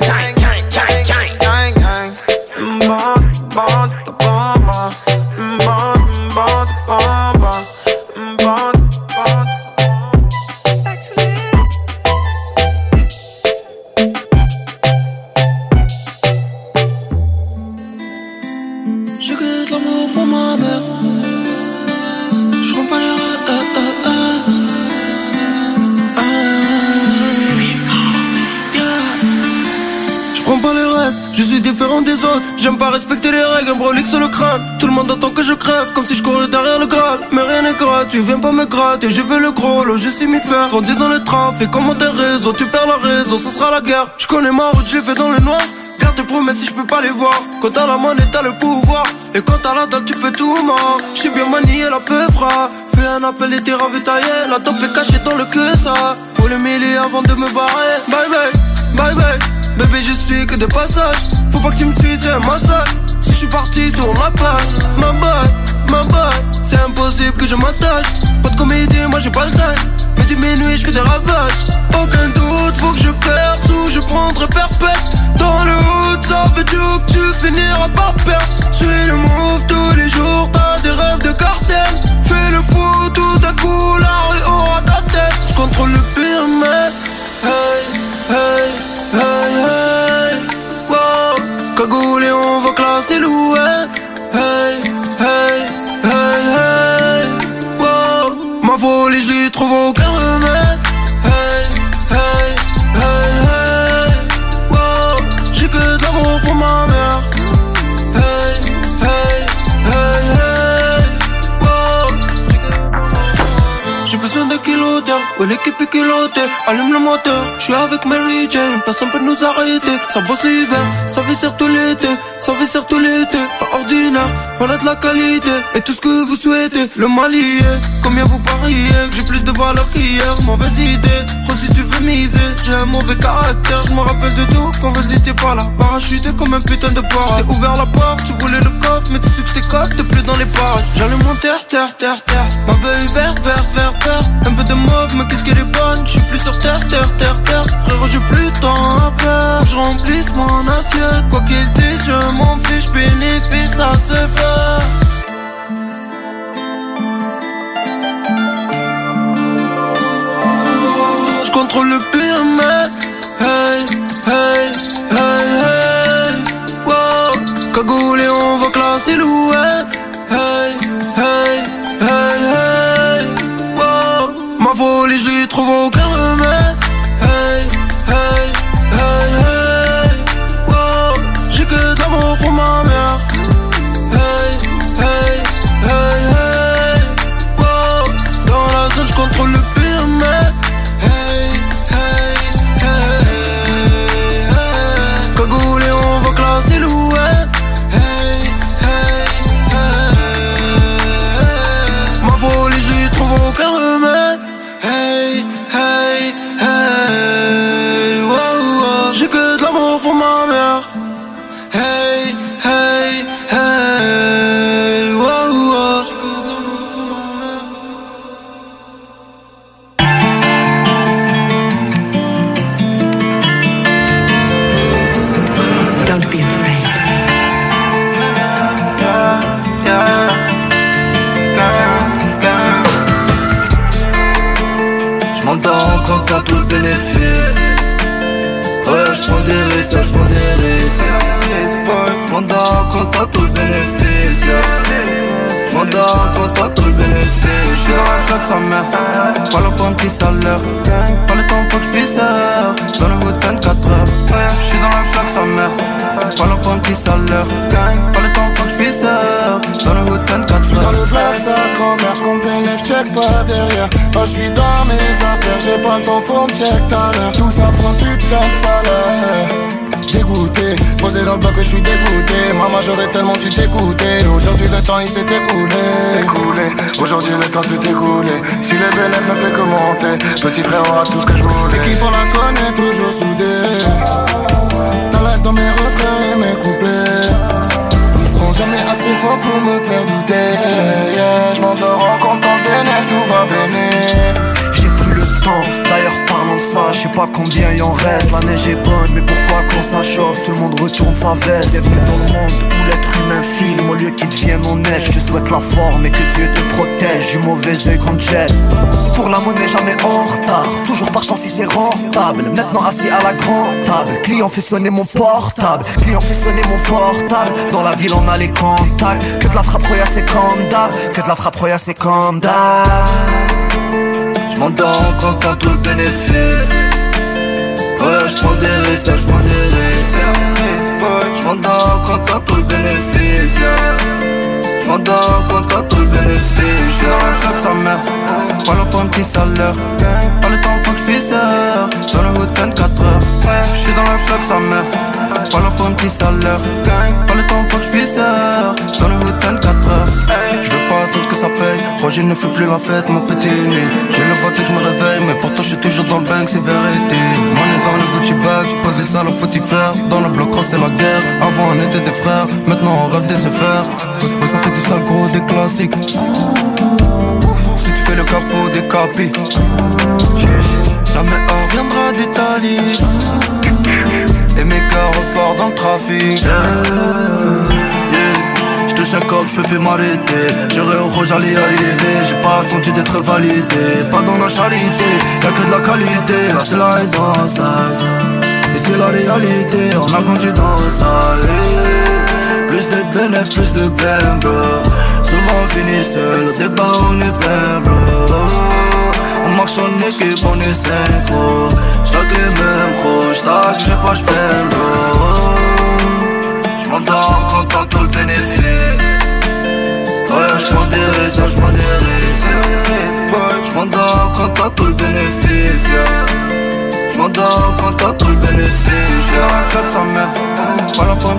Différent des autres. J'aime pas respecter les règles, un brolic sur le crâne. Tout le monde attend que je crève, comme si je courais derrière le Graal. Mais rien n'est gratuit, viens pas me gratter. Je veux le gros lot, je sais m'y faire. Grandi dans le trafic, comment tes réseaux, tu perds la raison, ce sera la guerre. Je connais ma route, je l'ai fait dans le noir. Garde tes promesses si je peux pas les voir. Quand t'as la monnaie, t'as le pouvoir. Et quand t'as la dalle, tu peux tout mort. J'ai bien manié la peuvra. Fais un appel et t'es ravitaillé. La top est cachée dans le que ça. Faut le mêler avant de me barrer. Bye bye, bye bye. Bébé, je suis que de passage. Faut pas que tu me tues, c'est un massage. Si je suis parti, tourne la page. Ma boy, ma boy. C'est impossible que je m'attache. Pas de comédie, moi j'ai pas le time. Mais du minuit, je fais des ravages. Aucun doute, faut que je perce ou je prendrai perpète. Dans le hood, ça veut dire que tu finiras par perdre. Suis le move tous les jours, t'as des rêves de cartel. Fais le fou, tout à coup, la rue aura ta tête. Je contrôle le pyramide. Hey, hey, hey, hey. Wow, cagoulé, on va classer l'ouest. Hey, hey, hey, hey. Wow, ma folie, je lui trouve aucun l'équipe est culotée Allume le moteur, je suis avec Mary Jane. Personne peut nous arrêter, ça bosse l'hiver. Ça viscère tout l'été, ça viscère tout l'été. Pas ordinaire, a de la qualité. Et tout ce que vous souhaitez, le mal y est. Combien vous pariez, j'ai plus de valeur qu'hier? Mauvaise idée, trop si tu veux miser J'ai un mauvais caractère, je me rappelle de tout Quand vous étiez pas là, parachuté comme un putain de porc J'ai ouvert la porte, tu voulais le coffre. Mais tu sais que coque, t'es plus dans les parages J'allume mon terre, terre, terre, terre. Ma beuille verte, verte, verte, verte. Un peu de mauve, mais qu'est-ce bonne Je suis plus sur terre, terre, terre, terre. Frérot, j'ai plus temps à perdre Je remplisse mon assiette. Quoi qu'il dise, je m'en fiche. Bénéfice, ça se fait Je contrôle le pyramide Hey, hey, hey, hey. Wow. Cagoulé, on va classer l'ouest folie, sa mère. Pas salaire Pas le temps, faut que je puisse Dans le bout de 24 heures. Je suis dans la choc, sa mère. Pas point qui salaire Pas le temps, faut que je Dans le bout de 24 heures Dans le black, ça grand-mère, j'compte bénéf, check pas derrière. Quand je suis dans mes affaires, j'ai pas le temps, faut me check ta l'heure Tout ça prend putain de salaire Dégoûté, posé dans le que je suis dégoûté. Maman j'aurais tellement dû t'écouter. Aujourd'hui le temps il s'est écoulé. Aujourd'hui le temps s'est écoulé. Si le bénéfice ne fait que monter. Petit frère aura tout ce que je voulais. L'équipe on la connaît toujours soudée T'as dans mes refrains et mes couplets. Ils seront jamais assez forts pour me faire douter combien y en reste. La neige est bonne mais pourquoi quand ça chauffe Tout le monde retourne sa veste. Bienvenue dans le monde où l'être humain filme Au lieu qu'il devienne honnête Je te souhaite la forme et que Dieu te protège Du mauvais oeil qu'on te jette Pour la monnaie jamais en retard. Toujours partant si c'est rentable. Maintenant assis à la grande table. Client fait sonner mon portable. Client fait sonner mon portable. Dans la ville on a les contacts. Que de la frappe royale c'est comme d'hab Que de la frappe royale c'est comme d'hab J'm'endors en comptant tout le bénéfice Ouais j'prends des risques, j'prends des risques. J'm'endors en comptant tout le bénéfice J'm'endors en comptant tout le bénéfice J'suis dans le choc sa mère Pas le pour un petit salaire Pas le temps faut que j'fisse Dans le hood 24 heures. J'suis dans le choc sa mère Pas le pour un petit salaire Pas le temps faut que j'fisse Dans le hood 24 heures. J'veux pas attendre que ça paye. Roger ne fait plus la fête, mon petit nez J'ai le vote que je me réveille Mais pourtant j'suis toujours dans le bank, c'est vérité. Money dans le Gucci bag, posé ça le faut y Dans le bloc c'est la guerre. Avant on était des frères, maintenant on rêve de se faire ça fait du sale gros, des classiques. Si tu fais le capot, des capis. La meilleure viendra d'Italie Et mes gars repartent dans le trafic. Touche un cop, j'peux plus m'arrêter. J'aurais au rouge, j'allais arriver J'ai pas attendu d'être validé. Pas dans la charité, y'a que de la qualité. Là c'est la raison, Et c'est la réalité, on a conduit dans ça Plus de bénéfices, plus de blême, bro. Souvent on finit seul, au débat on est plein, bro. On marche en équipe, on est synchro J'tac les mêmes j'tac, j'ai pas bro J'm'endors en comptant tout le bénéfice Ouais, j'prends des risques, j'prends des risques J'm'endors en comptant tout le bénéfice J'm'endors en comptant tout le sa mère. Pas la pour un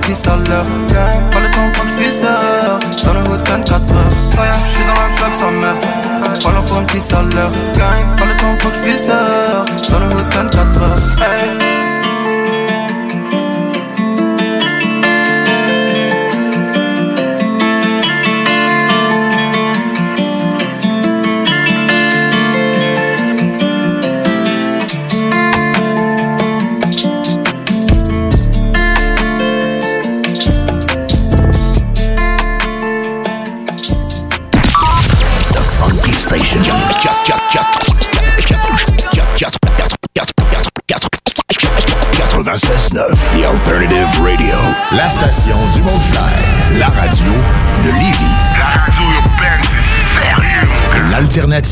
Pas le temps que j'fisse Dans le hood 24 heures. J'suis dans un club sa mère. Pas la pour un Pas le temps que j'fisse Dans le hood 24 heures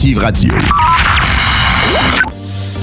Radio.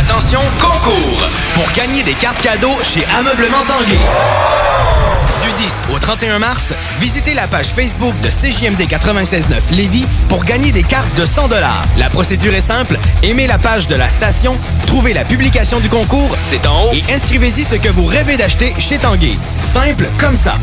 Attention, concours! Pour gagner des cartes cadeaux chez Ameublement Tanguay. Du 10 au 31 mars, visitez la page Facebook de CJMD 96.9 Lévis pour gagner des cartes de 100 La procédure est simple. Aimez la page de la station, trouvez la publication du concours, c'est en haut, et inscrivez-y ce que vous rêvez d'acheter chez Tanguay. Simple comme ça.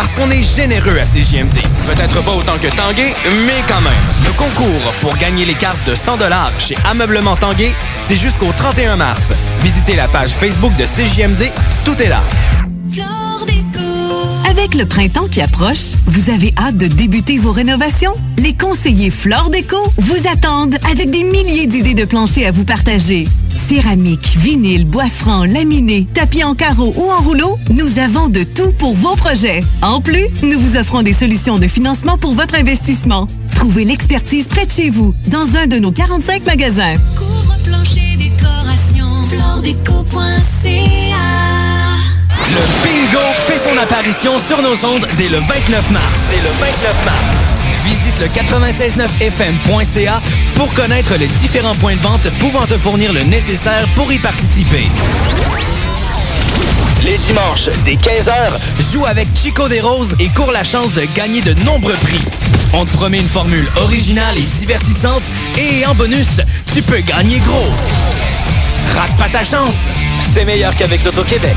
Parce qu'on est généreux à CJMD. Peut-être pas autant que Tanguay, mais quand même. Le concours pour gagner les cartes de 100 chez Ameublement Tanguay, c'est jusqu'au 31 mars. Visitez la page Facebook de CJMD, tout est là. Avec le printemps qui approche, vous avez hâte de débuter vos rénovations? Les conseillers Flore Déco vous attendent avec des milliers d'idées de planchers à vous partager. Céramique, vinyle, bois franc, laminé, tapis en carreau ou en rouleau, nous avons de tout pour vos projets. En plus, nous vous offrons des solutions de financement pour votre investissement. Trouvez l'expertise près de chez vous, dans un de nos 45 magasins. Décoration, Le bingo fait son apparition sur nos ondes dès le 29 mars. Dès le 29 mars. Visite le 969fm.ca pour connaître les différents points de vente pouvant te fournir le nécessaire pour y participer. Les dimanches, dès 15h, joue avec Chico des Roses et cours la chance de gagner de nombreux prix. On te promet une formule originale et divertissante et en bonus, tu peux gagner gros. Rate pas ta chance, c'est meilleur qu'avec l'Auto-Québec.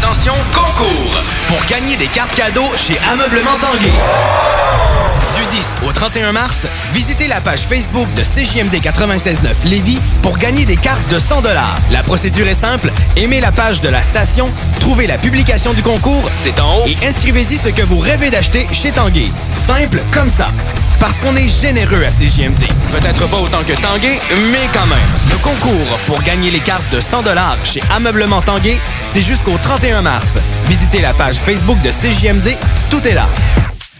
Attention, concours! Pour gagner des cartes cadeaux chez Ameublement Tanguay. Du 10 au 31 mars, visitez la page Facebook de CJMD 96.9 Lévis pour gagner des cartes de 100 La procédure est simple. Aimez la page de la station, trouvez la publication du concours, c'est en haut, et inscrivez-y ce que vous rêvez d'acheter chez Tanguay. Simple comme ça. Parce qu'on est généreux à CJMD. Peut-être pas autant que Tanguay, mais quand même. Le concours pour gagner les cartes de 100 chez Ameublement Tanguay, c'est jusqu'au 31 mars. Visitez la page Facebook de CJMD, tout est là.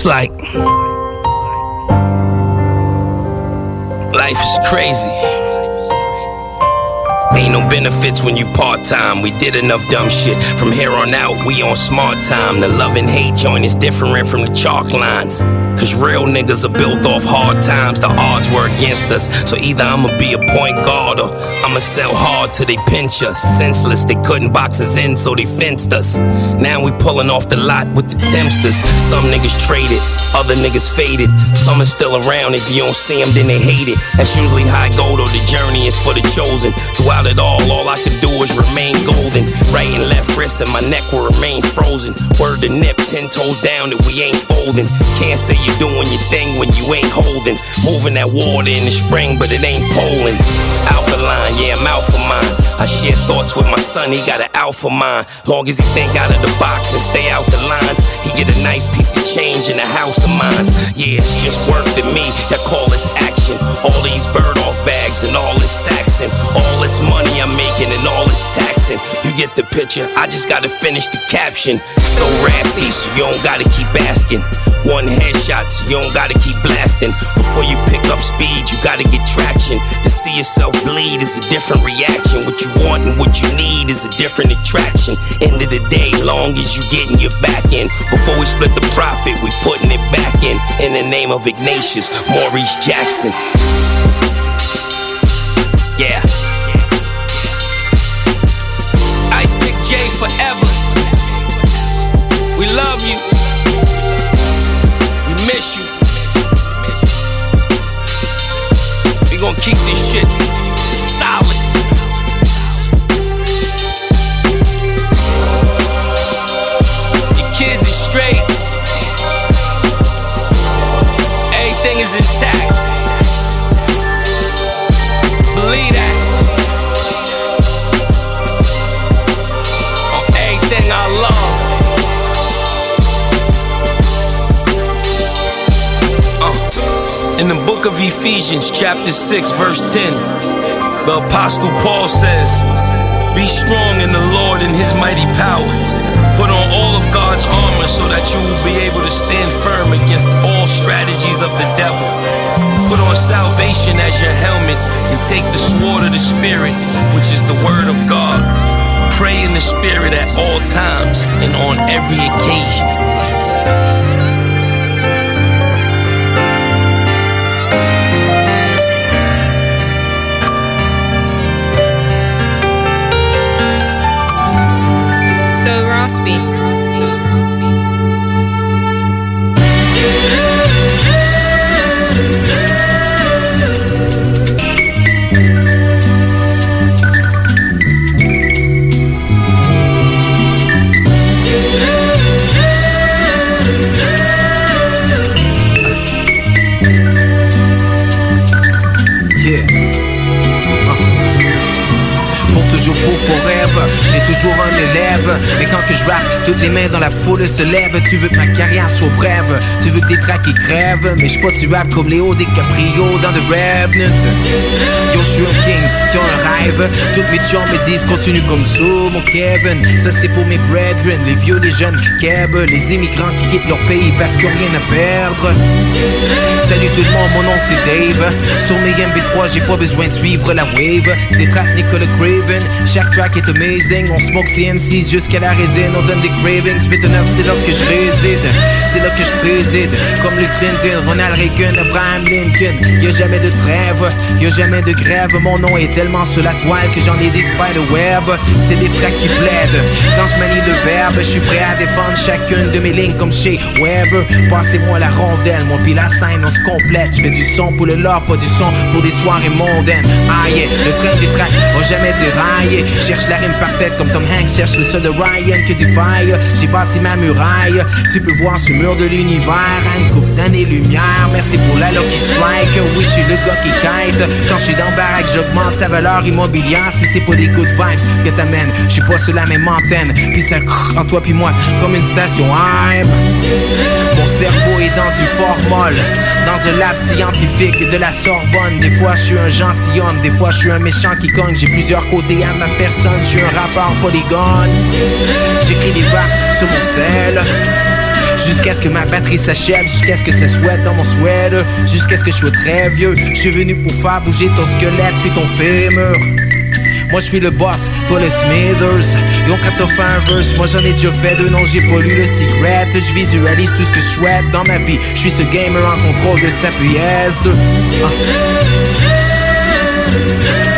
It's like life is crazy. Ain't no benefits when you part time. We did enough dumb shit. From here on out, we on smart time. The love and hate joint is different from the chalk lines. Cause real niggas are built off hard times. The odds were against us. So either I'ma be a point guard or I'ma sell hard till they pinch us. Senseless, they couldn't box us in, so they fenced us. Now we pulling off the lot with the Tempsters. Some niggas traded, other niggas faded. Some are still around. If you don't see them, then they hate it. That's usually high gold go, though the journey is for the chosen. Throughout it all, all I can do is remain golden. Right and left wrist and my neck will remain frozen. Word to nip, ten toes down that we ain't folding. Can't say you're doing your thing when you ain't holding. Moving that water in the spring, but it ain't Poland. Alkaline, yeah, I'm for mine. I share thoughts with my son, he got an alpha mind. Long as he think out of the box and stay out the lines, he get a nice piece of change in the house of mines. Yeah, it's just work to me, that call is action. All these bird off bags and all this Saxon. All money I'm making and all this taxing. You get the picture, I just gotta finish the caption. So raspy, so you don't gotta keep asking. One headshot, so you don't gotta keep blasting. Before you pick up speed, you gotta get traction. To see yourself bleed is a different reaction. What you want and what you need is a different attraction. End of the day, long as you getting your back in. Before we split the profit, we putting it back in. In the name of Ignatius, Maurice Jackson. Yeah. In the book of Ephesians, chapter 6, verse 10, the Apostle Paul says, Be strong in the Lord and his mighty power. Put on all of God's armor so that you will be able to stand firm against all strategies of the devil. Put on salvation as your helmet and take the sword of the Spirit, which is the word of God. Pray in the Spirit at all times and on every occasion. baby. Toujours pour forever, toujours un élève. Mais quand que je toutes les mains dans la foule se lèvent. Tu veux que ma carrière soit brève. Tu veux que des tracks qui crèvent. Mais je pas rap comme Léo DiCaprio dans The Revenant. Yo, je suis un king qui a un rêve. Toutes mes chums me disent continue comme ça mon Kevin. Ça c'est pour mes brethren, les vieux, les jeunes Keb Les immigrants qui quittent leur pays parce ont rien à perdre. Salut tout le monde, mon nom c'est Dave. Sur mes MB3 j'ai pas besoin de suivre la wave. Des tracks Nicolas Craven Chaque track est amazing. On smoke CM6 jusqu'à la résine. On donne des cravings Spit 9 c'est là que je réside. C'est là que je préside. Comme Luke Clinton, Ronald Reagan, Abraham Lincoln. Y'a jamais de trêve, y'a jamais de grève. Mon nom est tellement sur la toile que j'en ai des spider-web C'est des tracks qui plaident. Quand je manie le verbe Je suis prêt à défendre chacune de mes lignes comme chez Weber Passez-moi la rondelle, moi puis la scène on se complète. Je fais du son pour le lore, pas du son pour des soirées mondaines. Ah le train des tracks va jamais Cherche la rime parfaite comme Tom Hanks. Cherche le sol de Ryan que du faille J'ai bâti ma muraille. Tu peux voir ce mur de l'univers. À une coupe d'années-lumière Merci pour la Lucky Strike. Oui, je suis le gars qui kite Quand je suis dans baraque, j'augmente sa valeur immobilière Si c'est pas des good vibes que t'amènes Je suis pas sur la même antenne. Puis ça en toi puis moi comme une station AM Mon cerveau est dans du formol dans un lab scientifique de la Sorbonne. Des fois je suis un gentilhomme, des fois je suis un méchant qui cogne. J'ai plusieurs côtés à ma personne, je suis un rappeur polygone J'écris des raps sur mon sel. Jusqu'à ce que ma batterie s'achève, jusqu'à ce que ça souhaite dans mon sweater Jusqu'à ce que je sois très vieux Je suis venu pour faire bouger ton squelette puis ton fémur. Moi je suis le boss, toi le Smithers. Yo quand t'as un verse, moi j'en ai déjà fait deux Non j'ai pas lu le secret. Je visualise tout ce que je souhaite dans ma vie. Je suis ce gamer en contrôle de sa PS2 Ouais.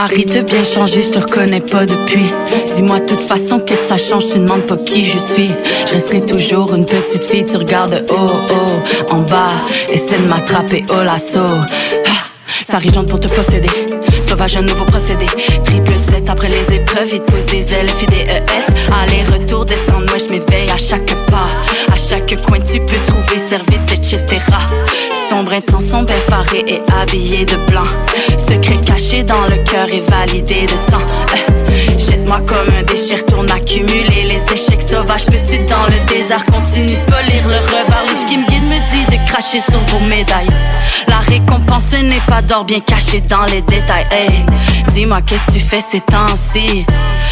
Marie, t'as bien changé, je te reconnais pas depuis. Dis-moi de toute façon que ça change, tu demandes pas qui je suis. Je resterai toujours une petite fille, tu regardes haut, haut, en bas, essaie de m'attraper au lasso. Ah, ça arrive pour te posséder. Sauvage, un nouveau procédé. Triple 7 après les épreuves, il te pose des L, F, I, D, E, S. Aller-retour, descend, ouais, je m'éveille à chaque pas. À chaque coin, tu peux trouver service, etc. Sombre intention, effaré et habillé de blanc. Secret caché dans le cœur et validé de sang. Euh, Jette-moi comme un déchet, retourne accumuler les échecs sauvages. Petite dans le désert, continue de polir le revers. Livre qui me guide me dit de cracher sur vos médailles. La récompense n'est pas d'or bien caché dans les détails. Dis-moi qu'est-ce que tu fais ces temps-ci?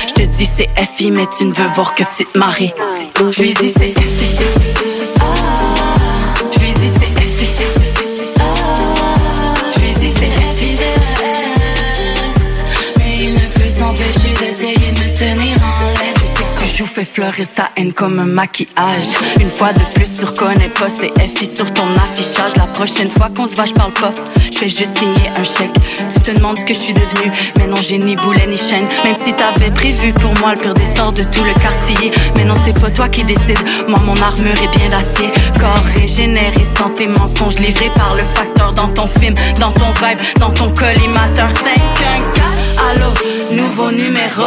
Je te dis c'est FI, mais tu ne veux voir que petite Marie. Je lui dis c'est FI. Fais fleurir ta haine comme un maquillage. Une fois de plus, tu reconnais pas, c'est FI sur ton affichage. La prochaine fois qu'on se voit, je parle pas. Je fais juste signer un chèque. Tu te demandes ce que je suis devenue. Mais non, j'ai ni boulet ni chaîne. Même si t'avais prévu pour moi le pire des sorts de tout le quartier. Mais non, c'est pas toi qui décide. Moi, mon armure est bien d'acier. Corps régénéré, santé, mensonge livré par le facteur dans ton film, dans ton vibe, dans ton collimateur. 5, 1, 4. Allô, nouveau numéro.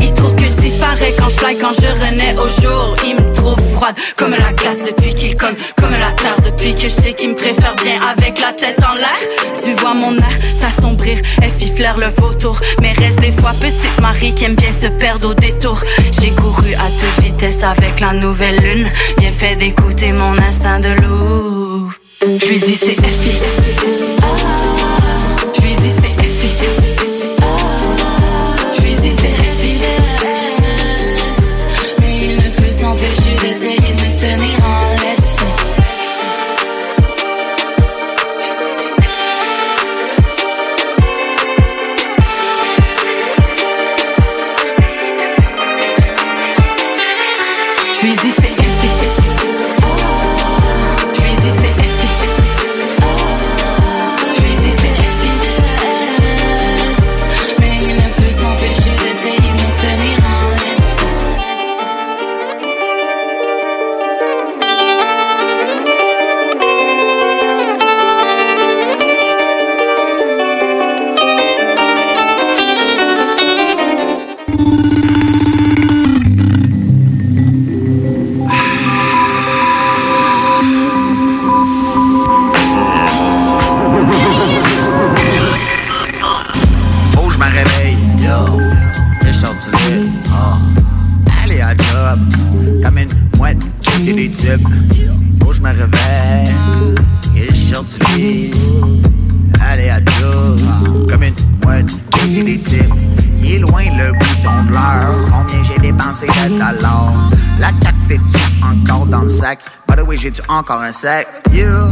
Il trouve que je disparais quand je fly, quand je renais au jour. Il me trouve froide comme la glace depuis qu'il cogne, comme la terre depuis que je sais qu'il me préfère bien avec la tête en l'air. Tu vois mon air s'assombrir, FI flaire le vautour. Mais reste des fois petite Marie qui aime bien se perdre au détour. J'ai couru à toute vitesse avec la nouvelle lune. Bien fait d'écouter mon instinct de loup. Je lui dis c'est FI. Encore un sac? Yeah.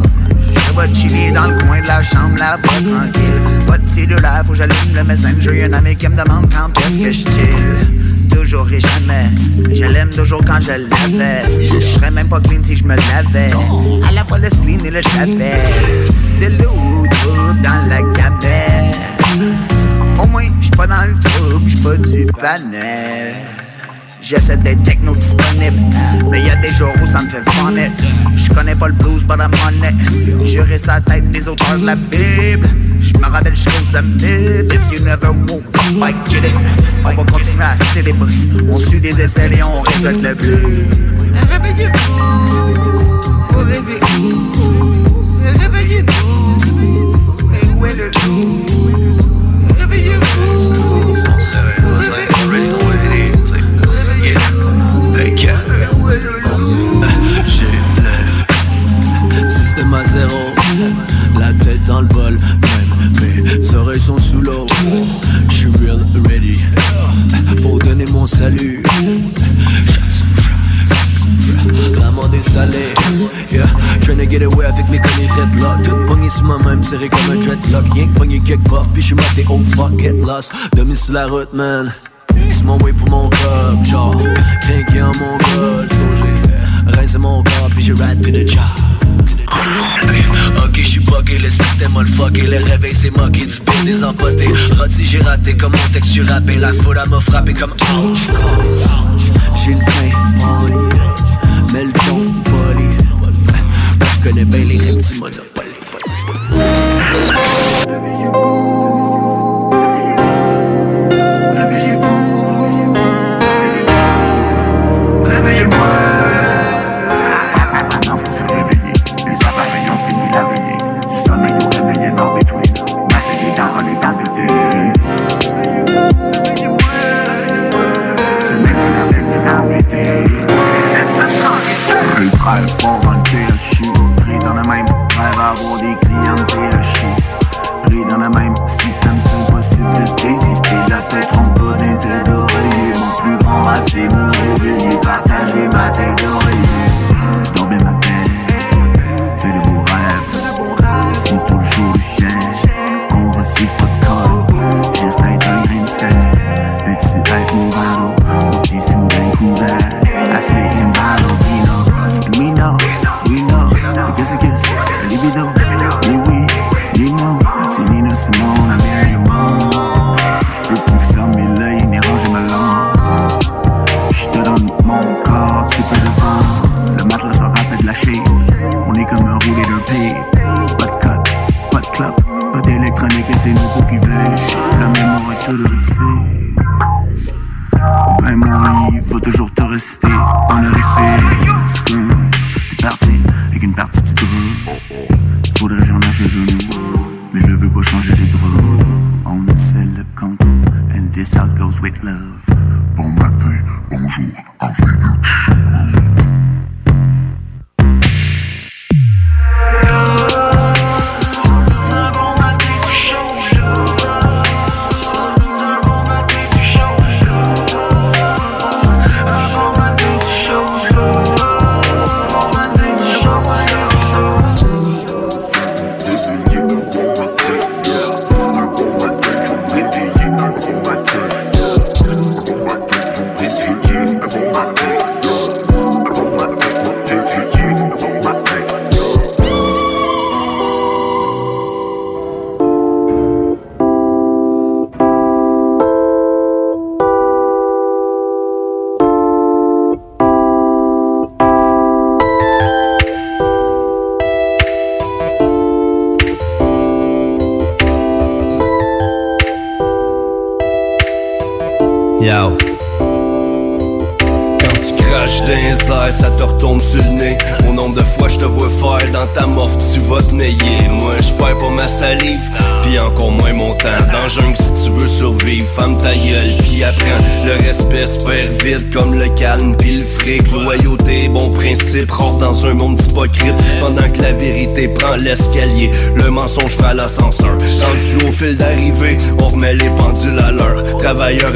Je vais chiller dans le coin de la chambre là-bas tranquille. Pas de cellulaire, faut que j'allume le messenger. Y'a un ami qui me demande quand est-ce que je chill. Toujours et jamais. Je l'aime toujours quand je l'avais. Je serais même pas clean si je me lavais. À la fois le spleen et le chavet. De l'eau dans la gamelle. Au moins, j'suis pas dans le trouble, j'suis pas du panel. J'essaie d'être techno disponible, mais y a des jours où ça me fait vomit. Je connais pas le blues, but I'm on it. Sa tête des auteurs de la Bible. Je me rappelle jusqu'aux amours. If you never woke up, I get it. On va continuer à célébrer. On suit des essais et on récolte le bleu. Réveillez-vous, Système à zéro. La tête dans le bol Même mes oreilles sont sous l'eau. J'suis real ready Pour donner mon salut. La monde est salée Yeah. Trying get away avec mes conneries Tout pogné sur moi-même serré comme un dreadlock. Rien que pogné quelque puff Puis j'suis maté oh fuck get lost. Demi sur la route man. C'est mon way pour mon club Genre Crinqué en mon goal So j'ai rincé mon corps Puis j'ai ride to the job Ok, j'suis buggé, le système a le le réveil c'est moqué, du beat des empotés. Rôti, j'ai raté comme mon texte, j'suis rappé, la foule elle m'a frappé comme. J'ai le poli, mais le ton poli. Moi j'connais bien les règles du monopoly.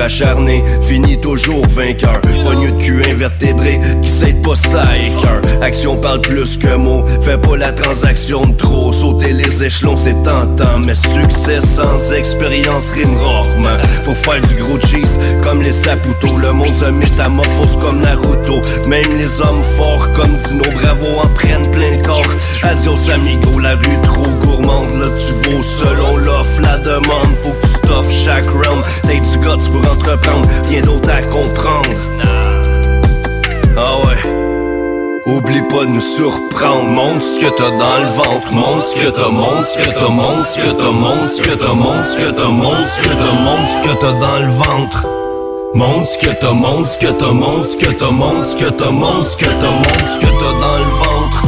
Acharné Finit toujours vainqueur. Poigneux de cul invertébré Qui sait pas ça cœur Action parle plus que mots Fais pas la transaction de trop. Sauter les échelons c'est tentant Mais succès sans expérience rime rarement. Faut faire du gros cheese comme les saputos Le monde se métamorphose comme Naruto. Même les hommes forts comme Dino Bravo en prennent plein le corps. Adios amigo, la rue trop gourmande Là tu vaux selon l'offre, la demande. Faut chaque round T'as du guts pour entreprendre, rien d'autre à comprendre Ah ouais Oublie pas de nous surprendre, montre ce que t'as dans le ventre, montre ce que t'as, montre ce que t'as, montre ce que t'as, montre ce que t'as, montre ce que t'as, montre ce que t'as, montre ce que t'as dans le ventre. Montre ce que t'as, montre ce que t'as, montre ce que t'as, montre ce que t'as, montre ce que t'as, montre ce que t'as dans le ventre.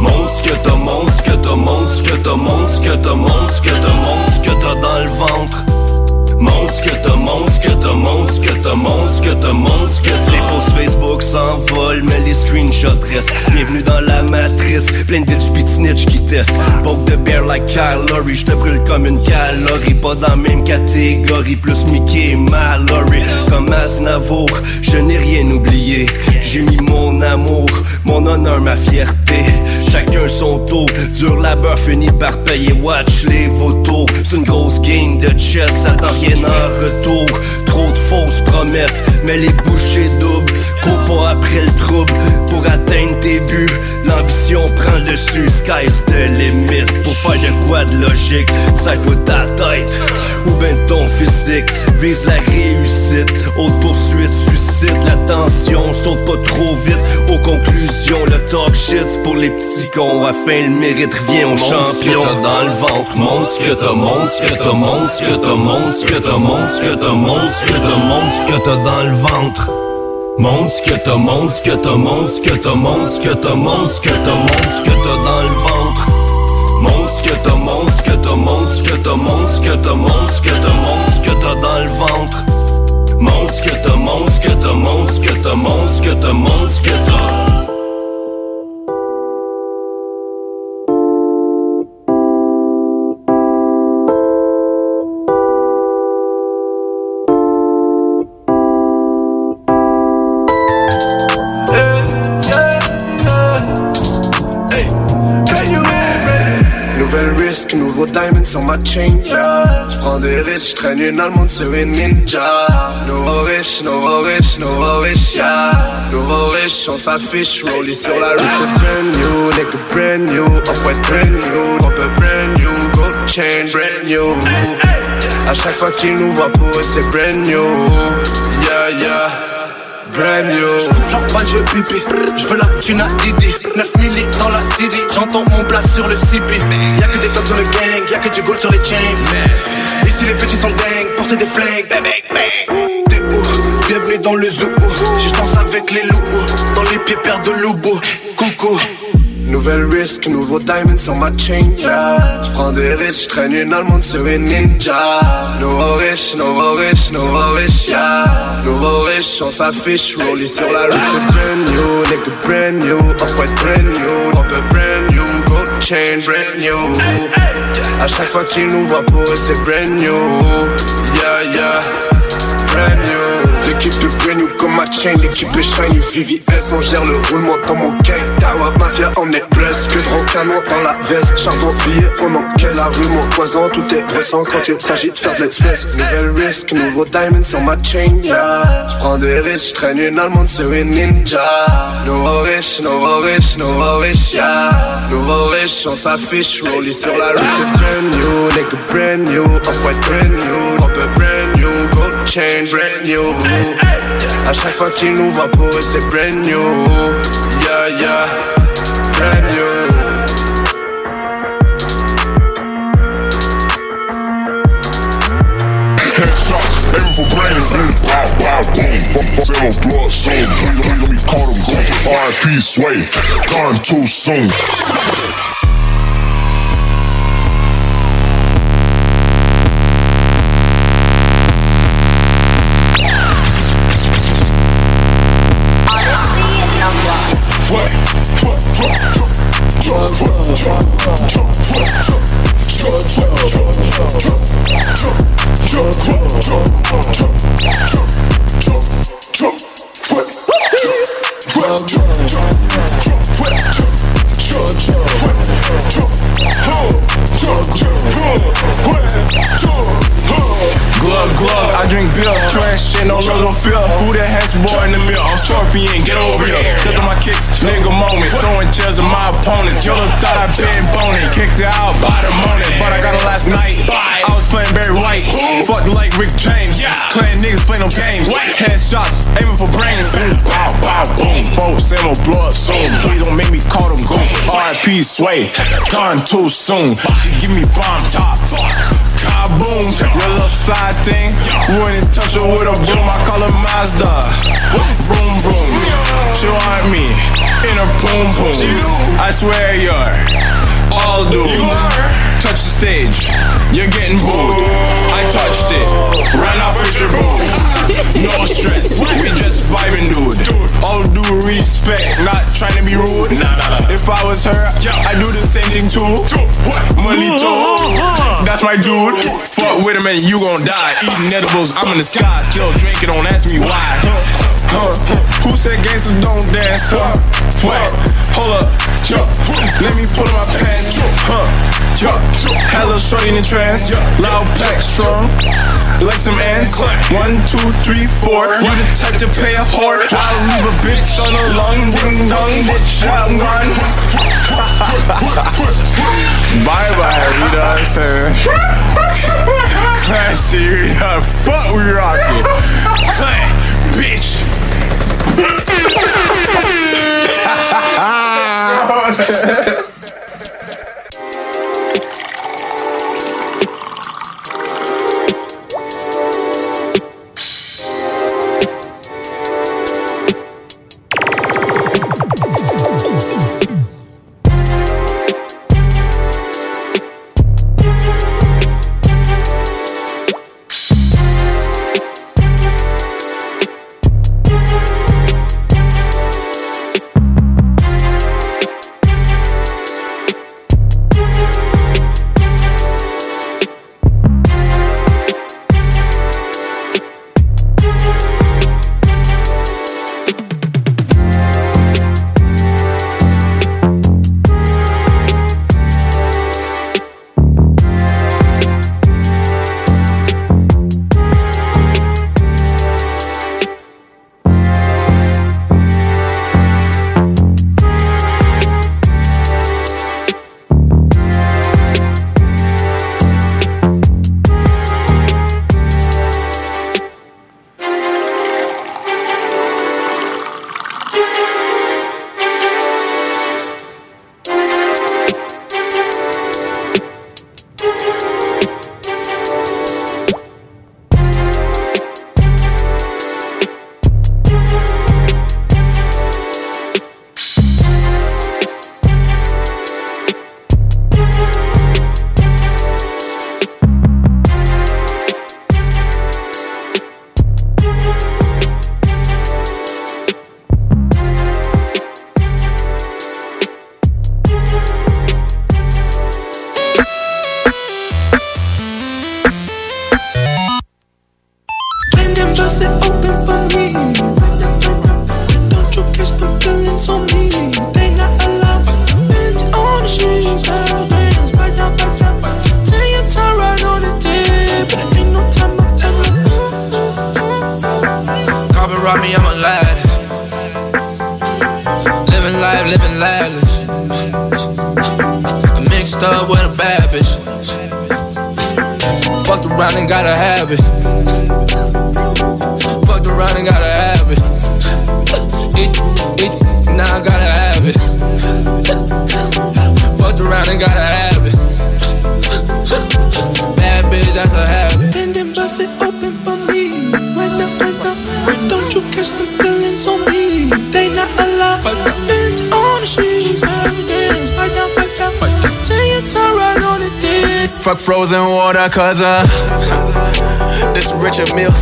Montre ce que t'as, montre ce que t'as, montre ce que t'as, montre ce que t'as, montre ce que t'as, montre ce que t'as dans le ventre. Montre ce que t'as, montre ce que t'as, montre ce que t'as, montre ce que t'as, montre ce que t'as. Les posts Facebook s'envolent, mais les screenshots restent. Bienvenue dans la matrice, plein de bitches pis snitch qui testent. Poke de bear like calorie, j'te brûle comme une calorie. Pas dans la même catégorie, plus Mickey Mallory. Comme Aznavour, je n'ai rien oublié. J'ai mis mon amour, mon honneur, ma fierté. Chacun son tour, dur labeur finit par payer. Watch les vautours, c'est une grosse game de chess, rien en retour. Trop de fausses promesses, mais les bouchées doubles. Cours pas après le trouble pour atteindre tes buts. L'ambition prend le dessus, sky's the limit. Pour faire de quoi de logique, ça coûte ta tête ou ben ton physique? Vise la réussite, haute poursuite suscite l'attention. Saute pas trop vite aux conclusions. Le talk shit pour les petits cons. Afin le mérite revient au champion. dans le ventre, montre ce que t'as, montre ce que t'as, ce que t'as, ce que t'as, montre ce que t'as, montre ce que t'as, montre ce que t'as dans le ventre. Montre ce que t'as, montre ce que t'as, montre ce que t'as, montre ce que t'as, montre ce que t'as, montre ce que t'as dans le ventre. Montre ce que t'as, montre ce que t'as, montre ce que t'as, montre ce que t'as, montre ce que t'as, montre ce que t'as dans le ventre. Montre ce que t'as, montre ce que t'as, montre ce que t'as, montre ce que t'as, montre ce que t'as. Sur ma chain. J'prends des risques, j'traîne une allemande sur une ninja. Nouveau riche, nouveau riche, nouveau riche, yeah. Nouveau riche, on s'affiche, rollie sur la route. Brand new, nigga brand new, off-white brand new, a brand new, gold chain brand new. À chaque fois qu'ils nous voient pour eux, c'est brand new. Yeah, yeah. Brand new J'coupe champagne, je pipi J'veux la thune à Didi. 9 milli dans la city. J'entends mon blast sur le CP Y'a que des tops sur le gang Y'a que du gold sur les chains. Ici les petits sont dingues Porter des flingues. Bang bang où Bienvenue dans le zoo. Je danse avec les loups. Dans les pieds paires de loups Coucou Nouvelle risque, nouveau diamond sur ma chain. J'prends des risques, j'traîne une allemande sur une ninja. Nouveau riche, nouveau riche, nouveau riche, yeah. Nouveau riche, on s'affiche, rollie sur la route. It's brand new, nigga brand new, off-white brand new, a brand new, gold chain brand new. À chaque fois qu'ils nous voient pour eux, c'est brand new. Yeah, yeah, brand new. L'équipe est brand new comme ma chain, l'équipe est shiny, VVS, on gère le roulement dans mon gang. Dawa Mafia, on est blessé, que de canon dans la veste. Charbon billet, on enquête la rue, mon poison, tout est pressant quand il s'agit de faire de l'espèce. Nouvelle risque, nouveau diamond sur ma chain, yeah. J'prends des risques, j'traîne une allemande sur une ninja. Nouveau riche, nouveau riche, nouveau riche, yeah. Nouveau riche, on s'affiche, rollie sur la route. Brand new, nigga brand new, off-white brand new, a brand new, chain brand new. À chaque fois qu'ils nous voient pour c'est brand new. Yeah, yeah, brand new. Headshots, info for brains. Bow, bow, boom. Fuck, fuck, blood soon. Please, please let me call them. R.I.P. Sway. Gone too soon. Opponents. Yo, thought I been boning, kicked her out by the morning, but I got her last night. I was playing Barry White, fucked like Rick James. Playing niggas, play no games. Headshots, aiming for brains. Boom, bow, bow, boom. Folks, no blood soon. Please don't make me call them goon. R.I.P. Sway, gone too soon. She give me bomb top. Kaboom, your little side thing. Wouldn't touch her with a broom. I call her Mazda. Vroom, vroom. She want me in a boom, boom. I swear you're all doomed. Touch the stage, you're getting booed. I touched it, ran off with your boo. No stress, we just vibing, dude. All due respect, not trying to be rude. If I was her, I do the same thing too. Monito, uh-huh. that's my dude. Fuck with him and you gon' die. Eating edibles, I'm in the sky, still drinking. Don't ask me why. Huh. Who said gangsters don't dance? Huh? Wait, hold up. Let me pull my pants. Huh? Yo, hello, shorty in the trance. Loud pack, strong. Like some ants. One, two, three, four. You the type to pay a whore. I'll leave a bitch on a long ding dong bitch. I'm gone. bye bye, you know what I'm saying? Classy, you know, fuck we rockin'. Class, bitch. Bend cause uh, this Richard Mill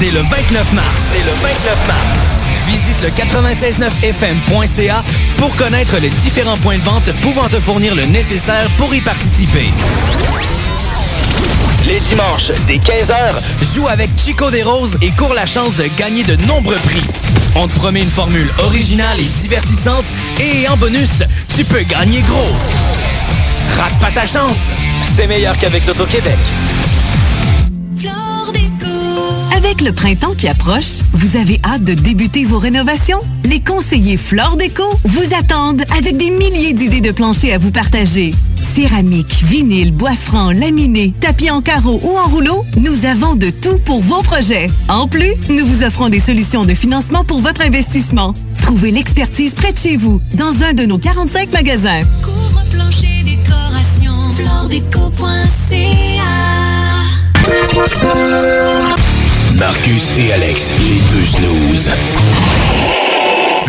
dès le 29 mars. Dès le 29 mars. Visite le 969fm.ca pour connaître les différents points de vente pouvant te fournir le nécessaire pour y participer. Les dimanches, dès 15h, joue avec Chico des Roses et cours la chance de gagner de nombreux prix. On te promet une formule originale et divertissante et en bonus, tu peux gagner gros. Rate pas ta chance, c'est meilleur qu'avec l'Auto-Québec. Avec le printemps qui approche, vous avez hâte de débuter vos rénovations? Les conseillers Flore Déco vous attendent avec des milliers d'idées de plancher à vous partager. Céramique, vinyle, bois franc, laminé, tapis en carreau ou en rouleau, nous avons de tout pour vos projets. En plus, nous vous offrons des solutions de financement pour votre investissement. Trouvez l'expertise près de chez vous, dans un de nos 45 magasins. Décoration, Marcus et Alex, les deux snooze.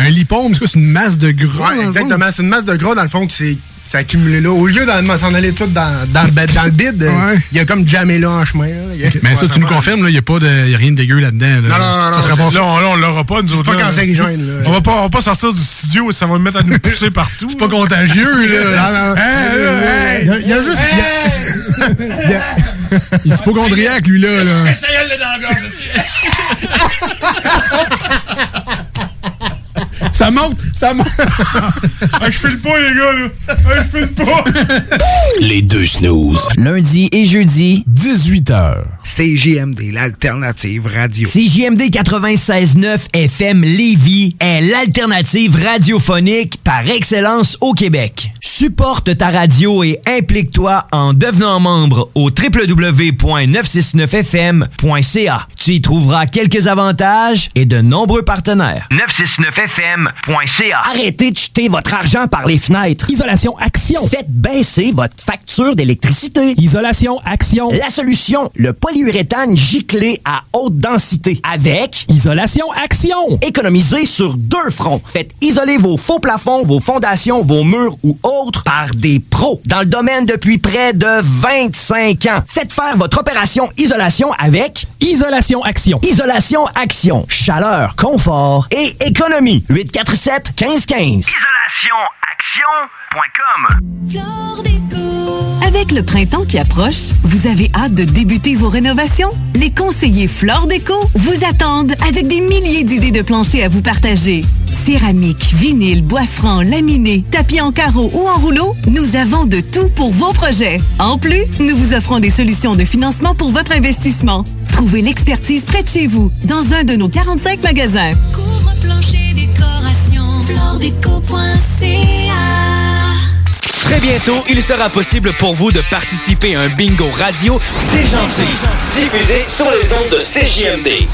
Un lipome, c'est quoi? C'est une masse de gras? Ouais, exactement. C'est une masse de gras, dans le fond, qui s'est s'est accumulé là. Au lieu d'en s'en aller tout dans, dans, le, dans le bide, euh, il y a comme jamais là en chemin. là. Il a- Mais ça, tu nous confirmes, il n'y a, pas de- y a rien de dégueu là-dedans. là. Non, non, non, non, Ça c'est- pas- Là, on, on l'aura pas, nous C'est autres. pas là. cancérigène, là. On va pas, on va pas sortir du studio et ça va me mettre à nous pousser partout. C'est pas contagieux, là. Non, non. Hey, hey. Il y a- il y a juste. il y a- il y a- Il est hypochondriaque, lui, là. là. Ça monte, ça monte. Ah, je file pas, les gars, là. Ah, je file pas. Les deux snooze. Lundi et jeudi, 18h. CJMD, l'alternative radio. CJMD 96.9 FM Lévis est l'alternative radiophonique par excellence au Québec. Supporte ta radio et implique-toi en devenant membre au www.969fm.ca. Tu y trouveras quelques avantages et de nombreux partenaires. 969fm.ca. Arrêtez de jeter votre argent par les fenêtres. Isolation Action. Faites baisser votre facture d'électricité. Isolation Action. La solution, le polyuréthane giclé à haute densité avec Isolation Action. Économisez sur deux fronts. Faites isoler vos faux plafonds, vos fondations, vos murs ou autres par des pros dans le domaine depuis près de 25 ans. Faites faire votre opération isolation avec Isolation Action. Isolation Action. Chaleur, confort et économie. 847 1515. Avec le printemps qui approche, vous avez hâte de débuter vos rénovations? Les conseillers Flore Déco vous attendent avec des milliers d'idées de plancher à vous partager. Céramique, vinyle, bois franc, laminé, tapis en carreau ou en rouleau, nous avons de tout pour vos projets. En plus, nous vous offrons des solutions de financement pour votre investissement. Trouvez l'expertise près de chez vous, dans un de nos 45 magasins. Couvre-plancher décoration, floredeco.ca Très bientôt, il sera possible pour vous de participer à un bingo radio déjanté, diffusé sur les ondes de CJMD.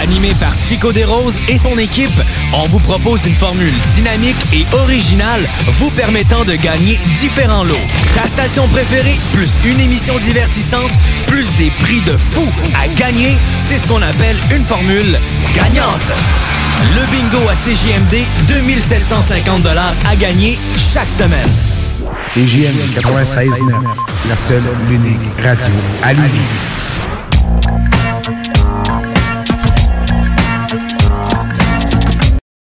Animé par Chico Desroses et son équipe, on vous propose une formule dynamique et originale vous permettant de gagner différents lots. Ta station préférée, plus une émission divertissante, plus des prix de fou à gagner, c'est ce qu'on appelle une formule gagnante. Le bingo à CJMD, 2750 à gagner chaque semaine. C'est JM 96.9, la seule, l'unique radio à Lévis.